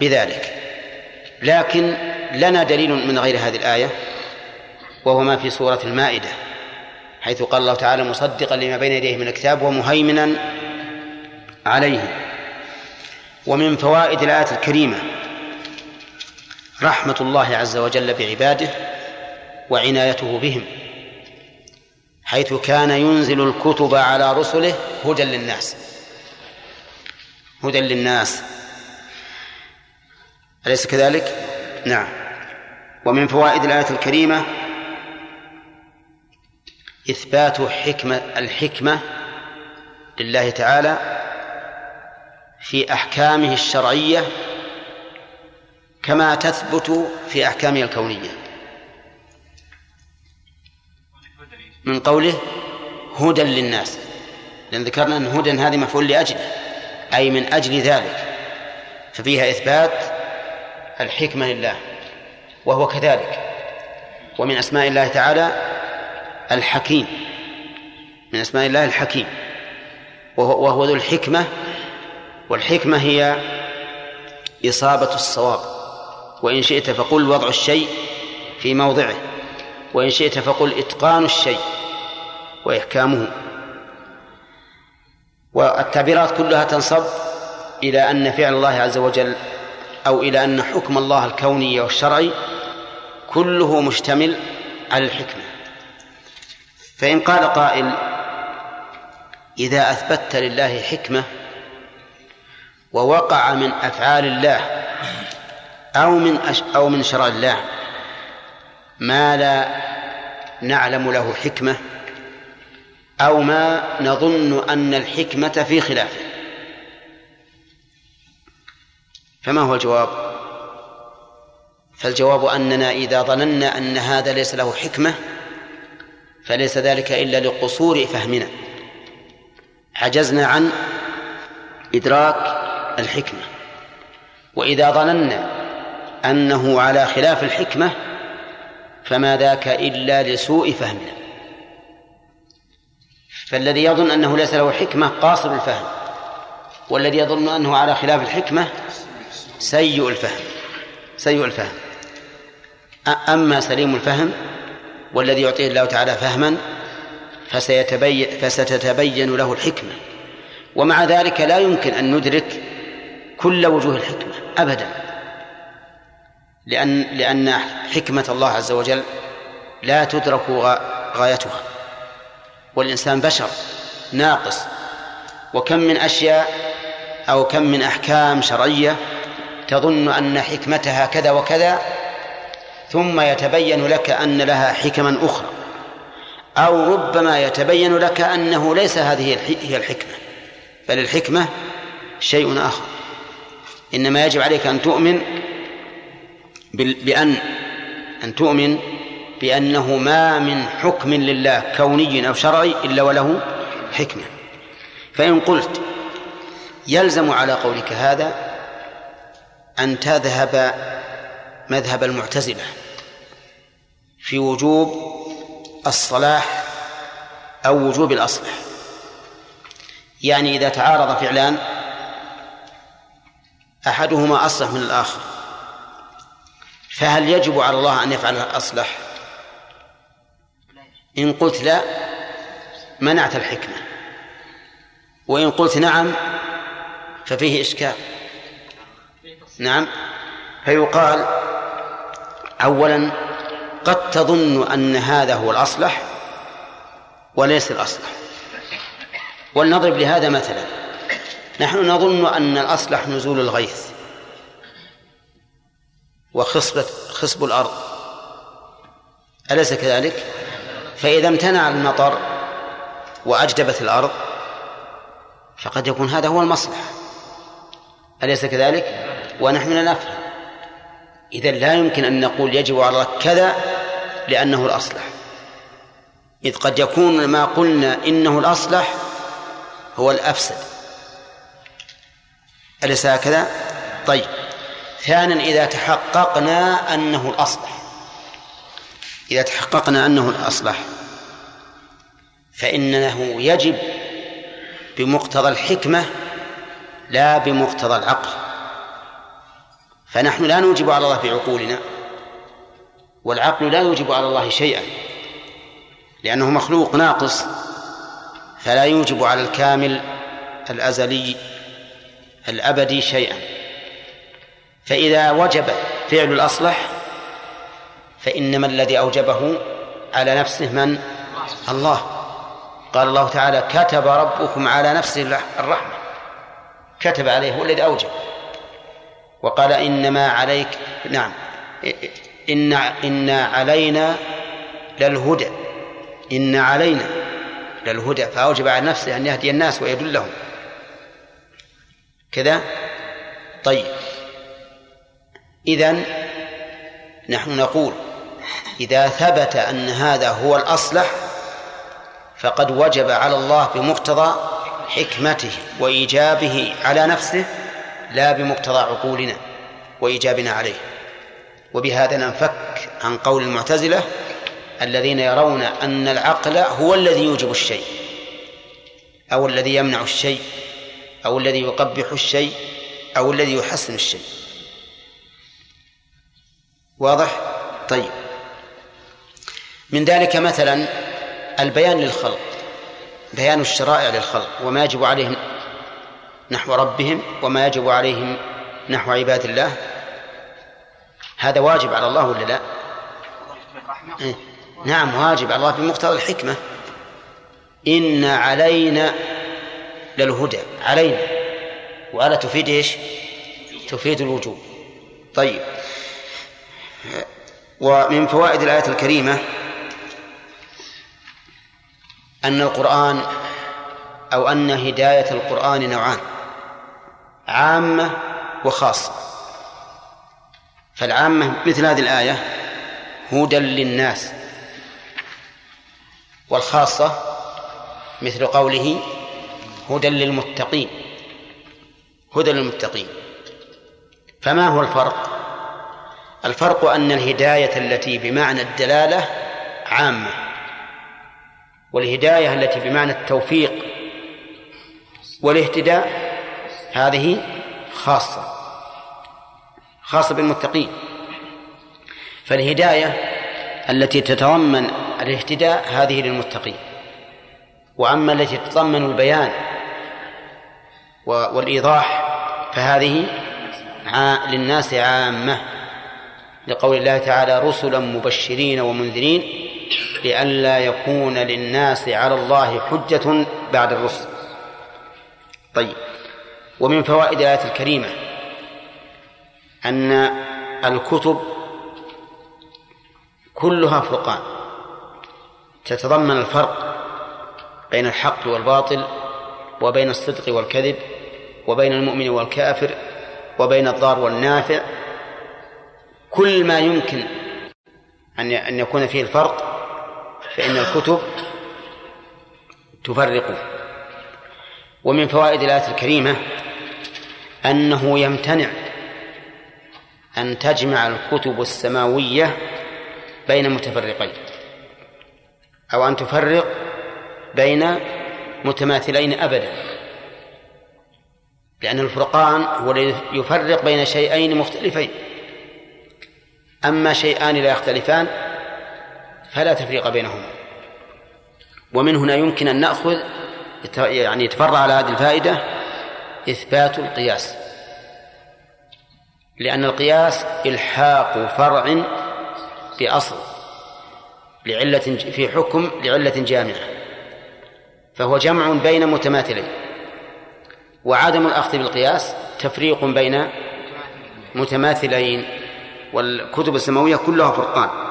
بذلك. لكن لنا دليل من غير هذه الآية وهو ما في سورة المائدة حيث قال الله تعالى مصدقا لما بين يديه من الكتاب ومهيمنا عليه. ومن فوائد الآية الكريمة رحمة الله عز وجل بعباده وعنايته بهم حيث كان ينزل الكتب على رسله هدى للناس. هدى للناس. أليس كذلك؟ نعم. ومن فوائد الآية الكريمة إثبات حكمة الحكمة لله تعالى في أحكامه الشرعية كما تثبت في أحكامه الكونية. من قوله هدى للناس. لأن ذكرنا أن هدى هذه مفعول لأجله. أي من أجل ذلك ففيها إثبات الحكمة لله وهو كذلك ومن أسماء الله تعالى الحكيم من أسماء الله الحكيم وهو, ذو الحكمة والحكمة هي إصابة الصواب وإن شئت فقل وضع الشيء في موضعه وإن شئت فقل إتقان الشيء وإحكامه. والتعبيرات كلها تنصب إلى أن فعل الله عز وجل أو إلى أن حكم الله الكوني والشرعي كله مشتمل على الحكمة. فإن قال قائل إذا أثبتت لله حكمة ووقع من أفعال الله أو من أش أو من شرع الله ما لا نعلم له حكمة أو ما نظن أن الحكمة في خلافه فما هو الجواب؟ فالجواب أننا إذا ظننا أن هذا ليس له حكمة فليس ذلك إلا لقصور فهمنا. عجزنا عن إدراك الحكمة. وإذا ظننا أنه على خلاف الحكمة فما ذاك إلا لسوء فهمنا. فالذي يظن أنه ليس له حكمة قاصر الفهم والذي يظن أنه على خلاف الحكمة سيء الفهم سيء الفهم. أما سليم الفهم والذي يعطيه الله تعالى فهما فسيتبين فستتبين له الحكمة. ومع ذلك لا يمكن أن ندرك كل وجوه الحكمة أبدا لأن لأن حكمة الله عز وجل لا تدرك غايتها. والإنسان بشر ناقص. وكم من أشياء أو كم من أحكام شرعية تظن أن حكمتها كذا وكذا ثم يتبين لك أن لها حكما أخرى أو ربما يتبين لك أنه ليس هذه هي الحكمة. بل الحكمة شيء آخر. إنما يجب عليك أن تؤمن بأن أن تؤمن بأنه ما من حكم لله كوني أو شرعي إلا وله حكمة. فإن قلت يلزم على قولك هذا أن تذهب مذهب المعتزلة في وجوب الصلاح أو وجوب الأصلح. يعني إذا تعارض فعلان أحدهما أصلح من الآخر. فهل يجب على الله أن يفعل الأصلح؟ إن قلت لا منعت الحكمة. وإن قلت نعم ففيه إشكال. نعم. فيقال أولا قد تظن أن هذا هو الأصلح وليس الأصلح. ولنضرب لهذا مثلا. نحن نظن أن الأصلح نزول الغيث وخصبة خصب الأرض. أليس كذلك؟ فإذا امتنع المطر وأجدبت الأرض فقد يكون هذا هو المصلحة. أليس كذلك؟ ونحن لا نفهم. إذا لا يمكن أن نقول يجب على كذا لأنه الأصلح. إذ قد يكون ما قلنا إنه الأصلح هو الأفسد. أليس هكذا؟ طيب. ثانيا إذا تحققنا أنه الأصلح. إذا تحققنا أنه الأصلح فإنه يجب بمقتضى الحكمة لا بمقتضى العقل. فنحن لا نوجب على الله بعقولنا والعقل لا يوجب على الله شيئا لأنه مخلوق ناقص فلا يوجب على الكامل الأزلي الأبدي شيئا. فإذا وجب فعل الأصلح فإنما الذي أوجبه على نفسه من؟ الله. قال الله تعالى كتب ربكم على نفسه الرحمة. كتب عليه هو الذي أوجب. وقال إنما عليك نعم. إن إن علينا للهدى. إن علينا للهدى. فأوجب على نفسه أن يهدي الناس ويدلهم كذا؟ طيب. إذن نحن نقول إذا ثبت أن هذا هو الأصلح فقد وجب على الله بمقتضى حكمته وإيجابه على نفسه لا بمقتضى عقولنا وإيجابنا عليه. وبهذا ننفك عن قول المعتزلة الذين يرون أن العقل هو الذي يوجب الشيء أو الذي يمنع الشيء أو الذي يقبح الشيء أو الذي يحسن الشيء. واضح؟ طيب. من ذلك مثلا البيان للخلق بيان الشرائع للخلق وما يجب عليهم نحو ربهم وما يجب عليهم نحو عباد الله هذا واجب على الله ولا لا؟ إيه؟ نعم واجب على الله بمقتضى الحكمة إن علينا للهدى علينا وعلى تفيد إيش؟ تفيد الوجوب طيب ومن فوائد الآية الكريمة أن القرآن أو أن هداية القرآن نوعان عامة وخاصة. فالعامة مثل هذه الآية هدى للناس. والخاصة مثل قوله هدى للمتقين. هدى للمتقين. فما هو الفرق؟ الفرق أن الهداية التي بمعنى الدلالة عامة. والهداية التي بمعنى التوفيق والاهتداء هذه خاصة خاصة بالمتقين. فالهداية التي تتضمن الاهتداء هذه للمتقين. وأما التي تتضمن البيان والإيضاح فهذه للناس عامة لقول الله تعالى رسلا مبشرين ومنذرين لئلا يكون للناس على الله حجة بعد الرسل. طيب. ومن فوائد الآية الكريمة أن الكتب كلها فرقان. تتضمن الفرق بين الحق والباطل وبين الصدق والكذب وبين المؤمن والكافر وبين الضار والنافع. كل ما يمكن أن أن يكون فيه الفرق فإن الكتب تفرقه ومن فوائد الآية الكريمة أنه يمتنع أن تجمع الكتب السماوية بين متفرقين أو أن تفرق بين متماثلين أبدا لأن الفرقان هو الذي يفرق بين شيئين مختلفين. أما شيئان لا يختلفان فلا تفريق بينهما ومن هنا يمكن أن نأخذ يعني يتفرع على هذه الفائدة إثبات القياس. لأن القياس إلحاق فرع بأصل لعلة في حكم لعلة جامعة. فهو جمع بين متماثلين. وعدم الأخذ بالقياس تفريق بين متماثلين. والكتب السماوية كلها فرقان.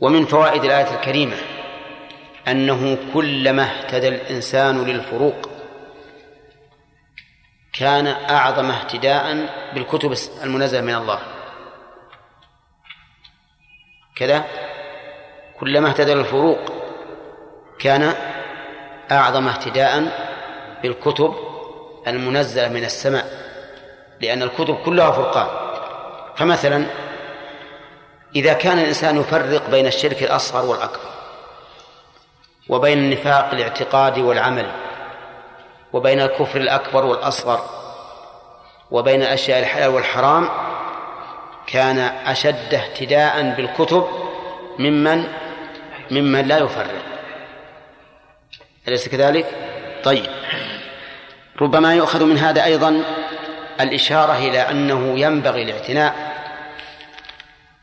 ومن فوائد الآية الكريمة أنه كلما اهتدى الإنسان للفروق كان أعظم اهتداء بالكتب المنزلة من الله. كذا كلما اهتدى للفروق كان أعظم اهتداء بالكتب المنزلة من السماء لأن الكتب كلها فرقان. فمثلا إذا كان الإنسان يفرق بين الشرك الأصغر والأكبر وبين النفاق الاعتقادي والعملي وبين الكفر الأكبر والأصغر وبين الأشياء الحلال والحرام كان أشد اهتداء بالكتب ممن ممن لا يفرق أليس كذلك؟ طيب ربما يؤخذ من هذا أيضا الإشارة إلى أنه ينبغي الاعتناء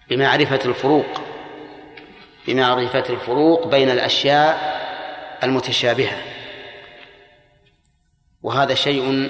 بمعرفة الفروق بمعرفة الفروق بين الأشياء المتشابهة. وهذا شيء